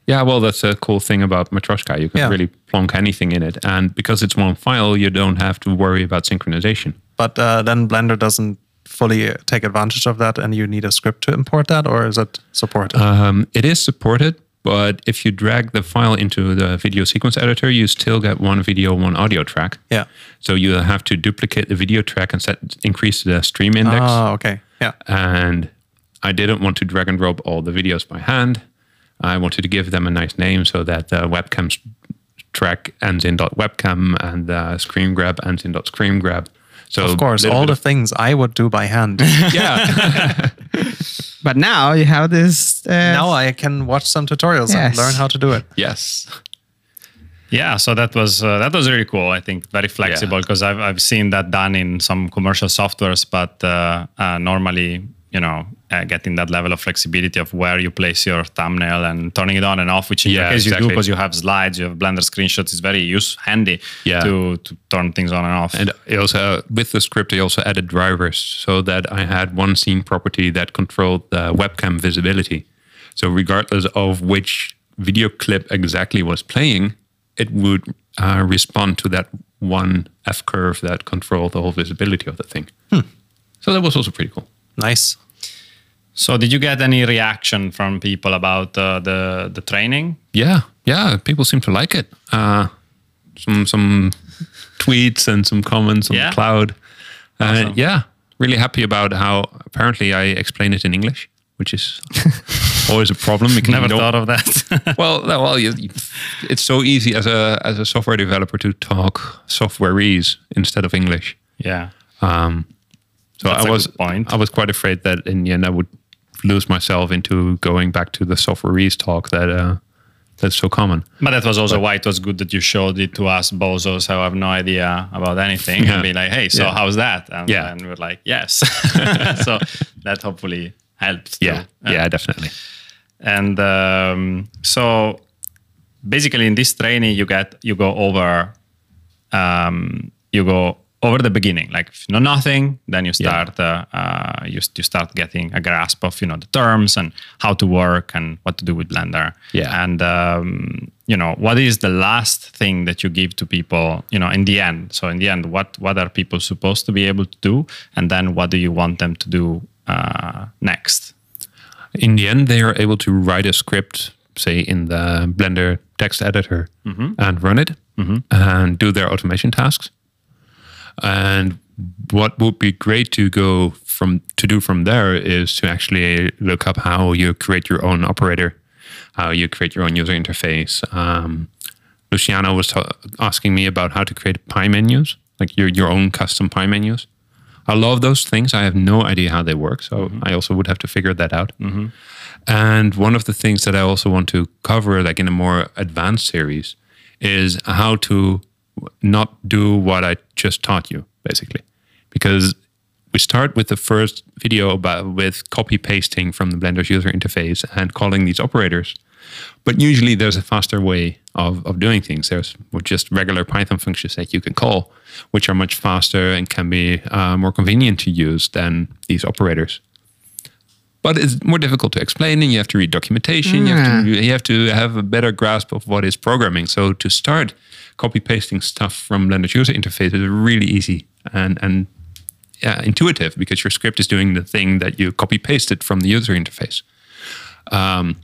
Yeah, well, that's a cool thing about Matroska. You can Yeah. really plonk anything in it. And because it's one file, you don't have to worry about synchronization. But uh, then Blender doesn't fully take advantage of that, and you need a script to import that, or is it supported? Um, it is supported, but if you drag the file into the video sequence editor, you still get one video, one audio track. yeah. So you have to duplicate the video track and set increase the stream index. Oh, okay. Yeah. and I didn't want to drag and drop all the videos by hand. I wanted to give them a nice name so that the webcam's track ends in .webcam and the screen grab ends in .screen grab. So Of course, all bit the things I would do by hand. yeah, But now you have this. Uh, now I can watch some tutorials and learn how to do it. yes, Yeah, so that was uh, that was really cool. I think very flexible because I've I've seen that done in some commercial softwares, but uh, uh, normally you know uh, getting that level of flexibility of where you place your thumbnail and turning it on and off, which in your Yeah, case you do because you have slides, you have Blender screenshots. It's very use handy Yeah. to to turn things on and off. and I also with the script I also added drivers so that I had one scene property that controlled the webcam visibility. So regardless of which video clip exactly was playing, it would uh, respond to that one F curve that controlled the whole visibility of the thing. So that was also pretty cool. Nice. So did you get any reaction from people about uh, the the training? Yeah, yeah, people seem to like it. Uh, some some tweets and some comments on Yeah? the cloud. Uh, Awesome. Yeah, really happy about how apparently I explain it in English, which is always a problem. Never you don't- thought of that. Well, no, well, you, you- it's so easy as a as a software developer to talk softwareese instead of English. yeah. Um, so That's I was. I was quite afraid that in the end I would lose myself into going back to the softwareese talk that uh, that's so common. But that was also why it was good that you showed it to us bozos who have no idea about anything Yeah. and be like, hey, so Yeah. how's that? And, Yeah. and we're like, yes. so that hopefully helped. Yeah, yeah, definitely. And um, so basically in this training you get you go over um, you go over the beginning like if you know nothing then you start uh, uh, you, you start getting a grasp of you know the terms and how to work and what to do with blender. Yeah. and um, you know what is the last thing that you give to people you know in the end? So in the end what what are people supposed to be able to do? And then what do you want them to do uh, next? In the end, they are able to write a script, say in the Blender text editor, and run it and do their automation tasks. And what would be great to go from to do from there is to actually look up how you create your own operator, how you create your own user interface. Um, Luciano was ta- asking me about how to create pie menus, like your your own custom pie menus. I love those things. I have no idea how they work, so I also would have to figure that out. And one of the things that I also want to cover, like in a more advanced series, is how to not do what I just taught you, basically. Because we start with the first video about with copy pasting from the Blender's user interface and calling these operators. But usually there's a faster way of, of doing things. There's just regular Python functions that you can call, which are much faster and can be uh, more convenient to use than these operators but it's more difficult to explain and you have to read documentation you, have to, you have to have a better grasp of what is programming so to start copy pasting stuff from blender's user interface is really easy and and yeah, intuitive because your script is doing the thing that you copy pasted from the user interface um,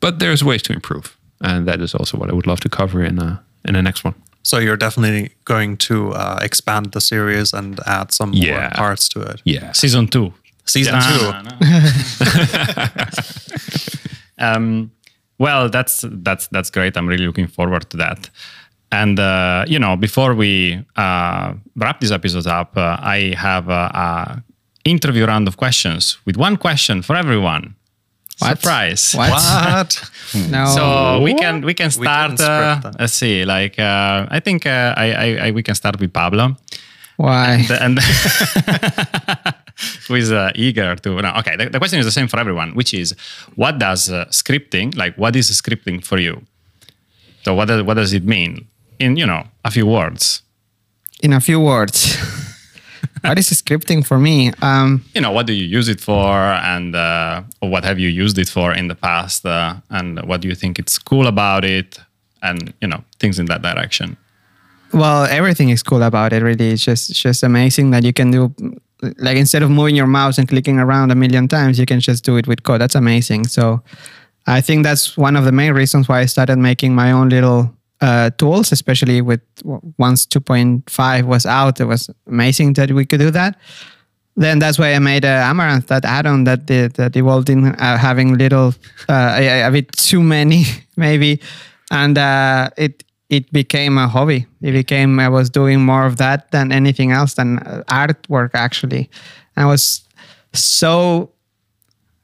but there's ways to improve and that is also what i would love to cover in uh, in the next one So you're definitely going to uh, expand the series and add some more Yeah. parts to it. yeah Season two. Season No, two. no, no. um, well, that's that's that's great. I'm really looking forward to that. And uh, you know, before we uh, wrap this episode up, uh, I have a, a interview round of questions with one question for everyone. What? Surprise! What? What? No. So we can we can start. didn't Uh, let's see. Like uh, I think uh, I, I, I we can start with Pablo Why? the- and who is uh, eager to no, okay the, the question is the same for everyone which is what does uh, scripting like what is scripting for you so what does, what does it mean in you know a few words In a few words, what is scripting for me? Um, you know what do you use it for and uh, what have you used it for in the past uh, and what do you think it's cool about it and you know things in that direction well, everything is cool about it. Really, it's just it's just amazing that you can do like instead of moving your mouse and clicking around a million times, you can just do it with code. That's amazing. So, I think that's one of the main reasons why I started making my own little uh, tools, especially with once 2.5 was out. It was amazing that we could do that. Then that's why I made uh, Amaranth, that add-on that did, that evolved in uh, having little, uh, a, a bit too many maybe, and uh, it it became a hobby. It became I was doing more of that than anything else than uh, artwork actually. I was so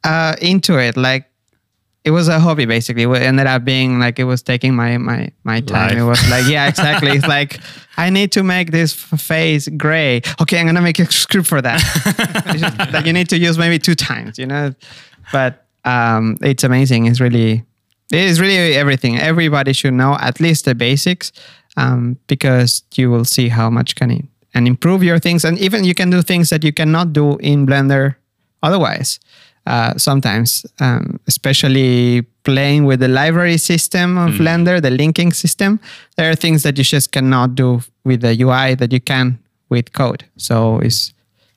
uh, into it, like it was a hobby basically. It ended up being like it was taking my my my time. Life. It was like yeah, exactly. it's like I need to make this face gray. Okay, I'm gonna make a script for that. Just that you need to use maybe two times, you know. But um, it's amazing. It's really it is really everything. Everybody should know at least the basics um, because you will see how much can it and improve your things. And even you can do things that you cannot do in Blender otherwise. Uh, sometimes, um, especially playing with the library system of Blender, the linking system, there are things that you just cannot do with the UI that you can with code. So it's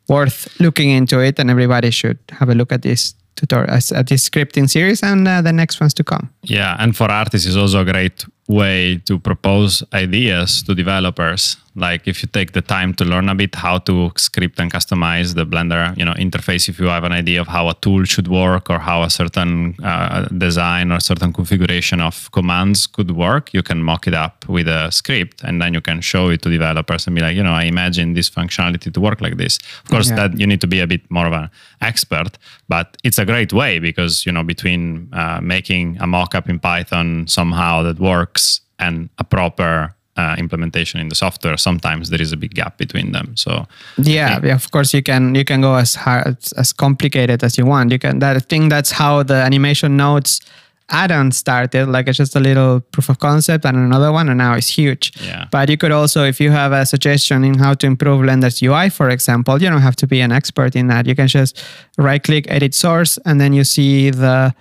worth looking into it, and everybody should have a look at this tutorial, at this scripting series, and uh, the next ones to come. Yeah, and for artists, it's also a great way to propose ideas to developers. Like if you take the time to learn a bit how to script and customize the Blender, you know, interface. If you have an idea of how a tool should work or how a certain uh, design or a certain configuration of commands could work, you can mock it up with a script, and then you can show it to developers and be like, you know, I imagine this functionality to work like this. Of course, Yeah. that you need to be a bit more of an expert, but it's a great way because you know between uh, making a mock-up in Python somehow that works and a proper uh, implementation in the software, sometimes there is a big gap between them. So Yeah, yeah, of course you can you can go as hard as complicated as you want. You can that I think that's how the animation nodes add-on started, like it's just a little proof of concept and another one, and now it's huge. Yeah. But you could also, if you have a suggestion in how to improve Blender's UI, for example, you don't have to be an expert in that. You can just right-click, edit source, and then you see the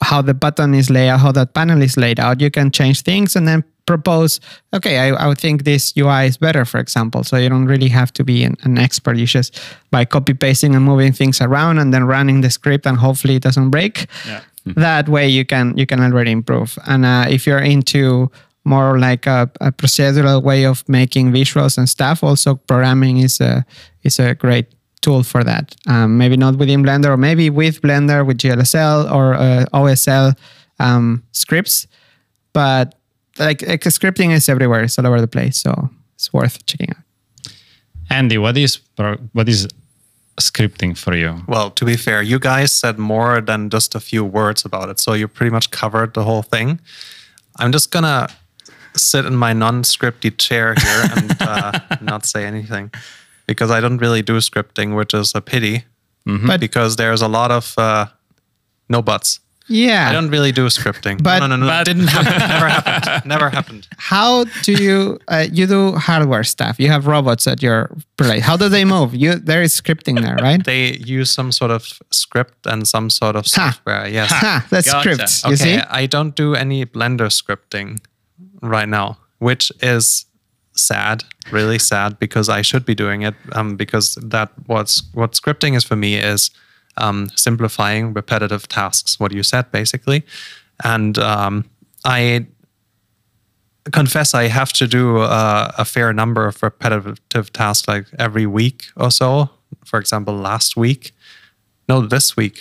how the button is laid out, how that panel is laid out. You can change things and then propose, okay, I, I would think this UI is better, for example. So you don't really have to be an, an expert. You just by copy pasting and moving things around and then running the script and hopefully it doesn't break. Yeah. That way you can you can already improve. And uh, if you're into more like a, a procedural way of making visuals and stuff, also programming is a is a great tool for that. Um, maybe not within Blender, or maybe with Blender with GLSL or uh, OSL um, scripts, but like, like scripting is everywhere; it's all over the place, so it's worth checking out. Andy, what is what is scripting for you? Well, to be fair, you guys said more than just a few words about it, so you pretty much covered the whole thing. I'm just gonna sit in my non-scripty chair here and uh, not say anything because I don't really do scripting, which is a pity. But- because there's a lot of uh, no buts. Yeah, I don't really do scripting. But- no, no, no, no. but- didn't happen. Never happened. Never happened. how do you uh, you do hardware stuff? You have robots at your place. How do they move? You there is scripting there, right? They use some sort of script and some sort of Ha. software. Yes. Ha, that's Gotcha. scripts. You okay, see? I don't do any Blender scripting right now, which is sad, really sad, because I should be doing it. Um, because that what's what scripting is for me is um, simplifying repetitive tasks. What you said basically, and um, I confess I have to do uh, a fair number of repetitive tasks, like every week or so. For example, last week, no, this week,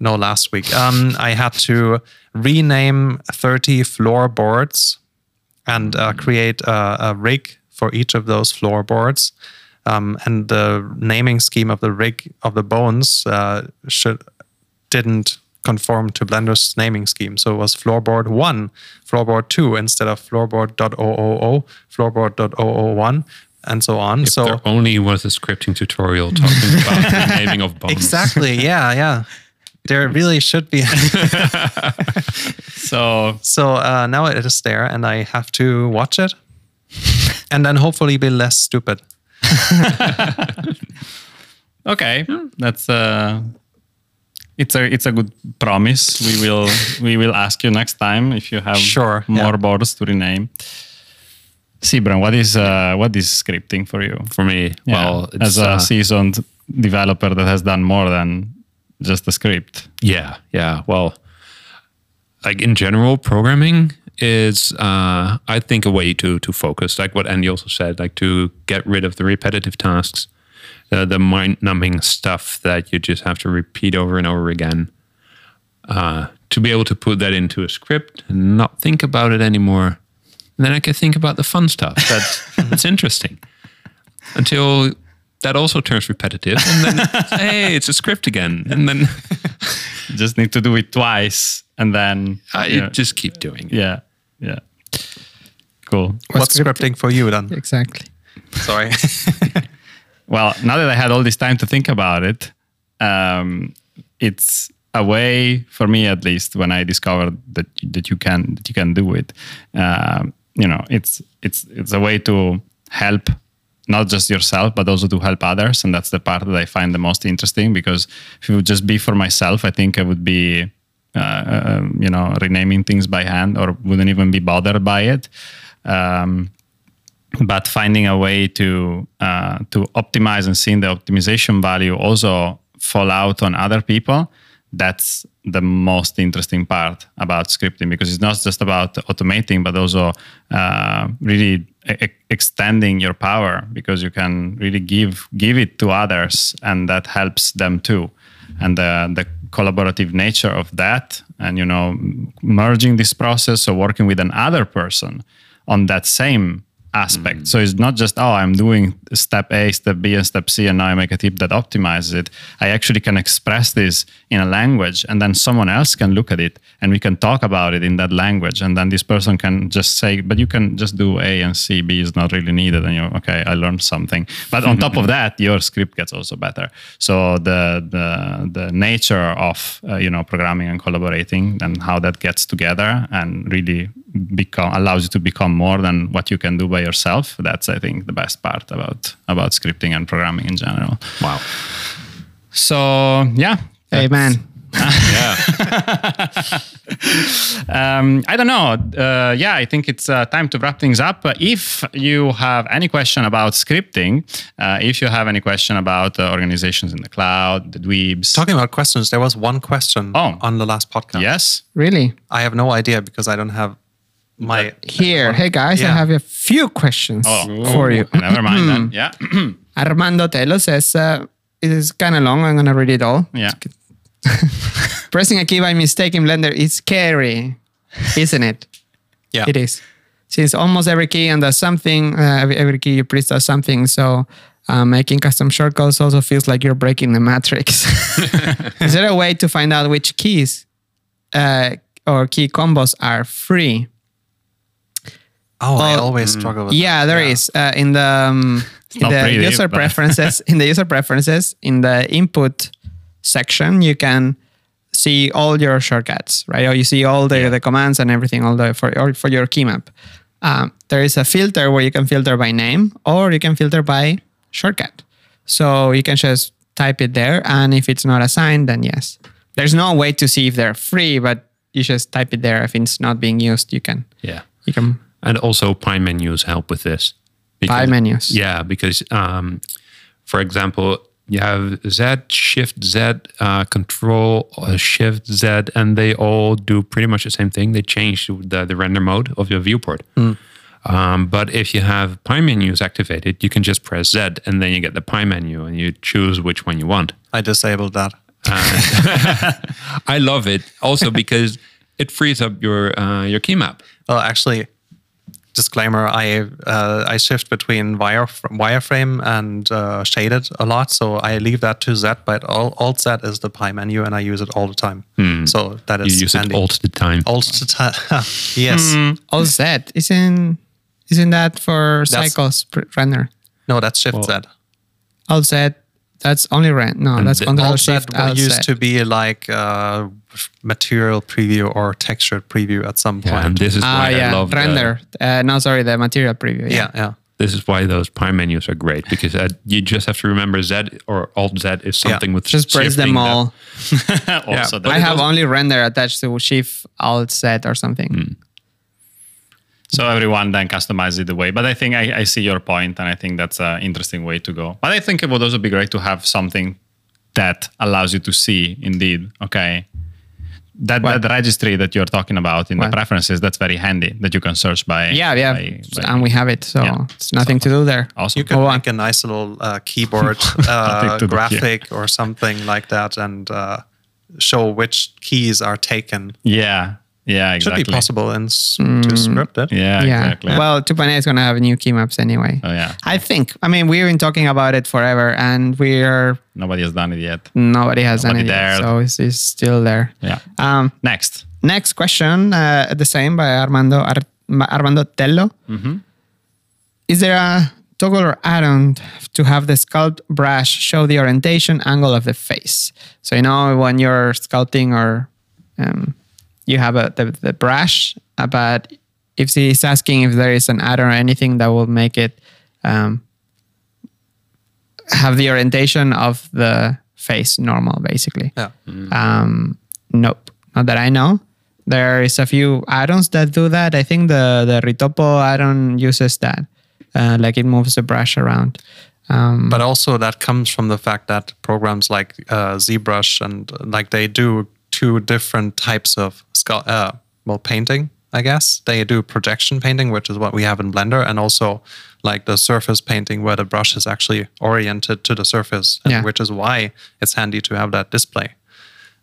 no, last week, um, I had to rename 30 floorboards and uh, create a, a rig for each of those floorboards. Um, and the naming scheme of the rig of the bones uh, should didn't conform to Blender's naming scheme. So it was floorboard one, floorboard two instead of floorboard.000, floorboard.001, and so on. If so there only was a scripting tutorial talking about the naming of bones. exactly, yeah, yeah. There really should be. So so uh, now it is there, and I have to watch it, and then hopefully be less stupid. okay, that's uh it's a it's a good promise. We will we will ask you next time if you have Sure, more yeah. boards to rename. Sybren, what is uh, what is scripting for you? For me, Yeah, well, it's, as a uh, seasoned developer that has done more than just a script. Yeah, yeah. Well, like in general, programming is, uh, I think, a way to to focus. Like what Andy also said, like to get rid of the repetitive tasks, uh, the mind-numbing stuff that you just have to repeat over and over again. Uh, to be able to put that into a script and not think about it anymore, and then I can think about the fun stuff. That's that's interesting. Until that also turns repetitive, and then hey, it's a script again, and then. Just need to do it twice and then Uh, you just keep doing it. yeah, yeah. Cool. What's scripting for you then? Exactly. Sorry. Well, now that I had all this time to think about it, um, it's a way for me, at least, when I discovered that that you can that you can do it. Um, you know, it's it's it's a way to help not just yourself, but also to help others, and that's the part that I find the most interesting. Because if it would just be for myself, I think I would be, uh, uh, you know, renaming things by hand or wouldn't even be bothered by it. Um, but finding a way to uh, to optimize and seeing the optimization value also fall out on other people that's the most interesting part about scripting because it's not just about automating but also uh, really e- extending your power because you can really give give it to others and that helps them too and the, the collaborative nature of that and you know merging this process or working with another person on that same aspect. So it's not just, oh, I'm doing step A, step B, and step C, and now I make a tip that optimizes it. I actually can express this in a language, and then someone else can look at it and we can talk about it in that language. And then this person can just say, but you can just do A and C, B is not really needed. And you're, okay, I learned something. But on top of that, your script gets also better. So the the the nature of uh, you know programming and collaborating and how that gets together and really become allows you to become more than what you can do by yourself. That's I think the best part about about scripting and programming in general. Wow. So yeah. Amen. Yeah. Um, I don't know. Uh, yeah, I think it's uh, time to wrap things up. Uh, If you have any question about scripting, uh, if you have any question about uh, organizations in the cloud, the dweebs, Talking about questions, there was one question Oh. on the last podcast. yes, Really? I have no idea because I don't have my Here, hey guys, I have a few questions Oh, for you. Never mind then. Yeah. Armando Tello says, uh, it is kind of long. I'm to read it all. yeah. Pressing a key by mistake in Blender is scary, isn't it? yeah. It is. Since almost every key and does something, uh, every, every key you press does something. So uh, making custom shortcuts also feels like you're breaking the matrix. is there a way to find out which keys uh, or key combos are free? Oh, I always struggle with. Yeah, there that. is uh, in the um, in the pretty, user but- preferences. in the user preferences, in the input section, you can see all your shortcuts, right? Or you see all the, the commands and everything, all the for or for your key map. Um, there is a filter where you can filter by name, or you can filter by shortcut. So you can just type it there, and if it's not assigned, then yes. There's no way to see if they're free, but you just type it there. If it's not being used, you can Yeah. you can And also pie menus help with this. Pie menus. Yeah, because um, for example, you have Z, Shift Z, uh, Control uh, Shift Z, and they all do pretty much the same thing. They change the, the render mode of your viewport. Um, but if you have pie menus activated, you can just press Z, and then you get the pie menu, and you choose which one you want. I disabled that. I love it also because it frees up your uh, your key map. Well, actually, disclaimer: I uh, I shift between wire wireframe and uh, shaded a lot, so I leave that to Z. But all, Alt Z is the pie menu, and I use it all the time. So that is You use handy. it all the time. Alt the time. yes. All Z isn't isn't that for That's- cycles pr- render? No, that's Shift Z. All Z, that's only rent. No, that's the control Alt Z shift Alt used to be like uh, material preview or textured preview at some Yeah, and point. this is Ah, why I yeah, love the- render. uh, no, sorry, the material preview. yeah, yeah. This is why those prime menus are great because uh, you just have to remember Z or Alt Z is something with Just press them all. also, but I have only render attached to shift Alt Z or something. Hmm. So everyone then customizes it the way. But I think I, I see your point, and I think that's an interesting way to go. But I think it would also be great to have something that allows you to see, indeed, okay, that, What? that registry that you're talking about in What? the preferences, that's very handy that you can search by. Yeah, yeah, by- by- and we have it, so Yeah. it's nothing to do there. awesome. You can Go make a nice little uh, keyboard uh, to do, yeah. graphic or something like that, and uh, show which keys are taken. yeah, yeah, Should exactly. be possible in s- to script it. Yeah, yeah. exactly. Well, 2.8 is going to have new key maps anyway. Oh, yeah. I think. I mean, we've been talking about it forever, and we're Nobody has done it yet. nobody has Nobody done it yet, so it's, it's still there. Yeah. Um, Next. next question, uh, the same by Armando Ar- Armando Tello. Is there a toggle or add-on to have the sculpt brush show the orientation angle of the face? So you know when you're sculpting or um, you have a, the, the brush, uh, but if he's asking if there is an add-on or anything that will make it um, have the orientation of the face normal, basically. Yeah. Um, nope, not that I know. There is a few add-ons that do that. I think the the Ritopo add-on uses that, uh, like it moves the brush around. Um, But also that comes from the fact that programs like uh, ZBrush and like they do two different types of uh, well painting. I guess they do projection painting, which is what we have in Blender, and also like the surface painting where the brush is actually oriented to the surface, and Yeah. which is why it's handy to have that display.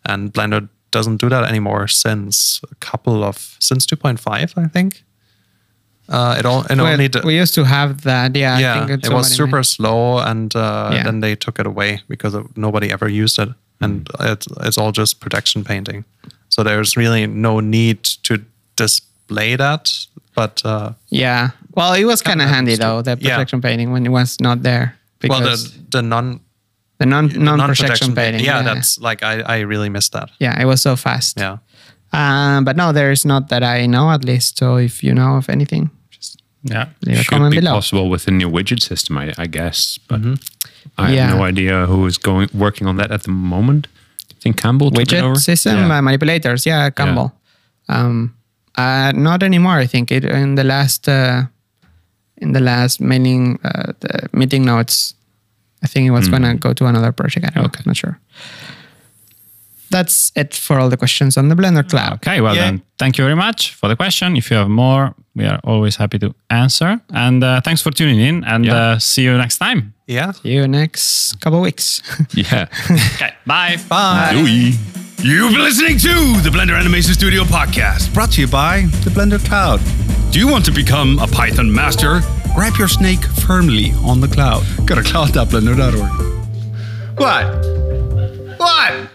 And Blender doesn't do that anymore since a couple of since 2.5, I think. Uh, it all it well, only we used to have that. Yeah, I yeah, think it was super slow, and uh, Yeah. then they took it away because nobody ever used it, and it's it's all just projection painting. So there's really no need to display that, but uh, Yeah. Well, it was kind of handy used to- though, the yeah. projection painting when it was not there. well, Because the the non the non the non non-projection painting. yeah, that's like I I really missed that. yeah, it was so fast. Yeah, Um, but no, there is not that I know at least. So if you know of anything, just Yeah. leave a Should comment be below. possible with the new widget system, I, I guess. But I have no idea who is going working on that at the moment. I think Campbell took it widget over. system Yeah. uh, manipulators yeah campbell um uh not anymore i think it in the last uh in the last mailing uh, the meeting notes i think it was gonna go to another project i don't Okay. know not sure that's it for all the questions on the Blender Cloud. Okay, well Yeah. then, thank you very much for the question. If you have more, we are always happy to answer. And uh, thanks for tuning in, and Yeah. uh, see you next time. Yeah. See you next couple weeks. Yeah. Okay, bye. Bye. Louis. You've been listening to the Blender Animation Studio podcast, brought to you by the Blender Cloud. Do you want to become a Python master? Grab your snake firmly on the cloud. Go to cloud.blender.org. What? What?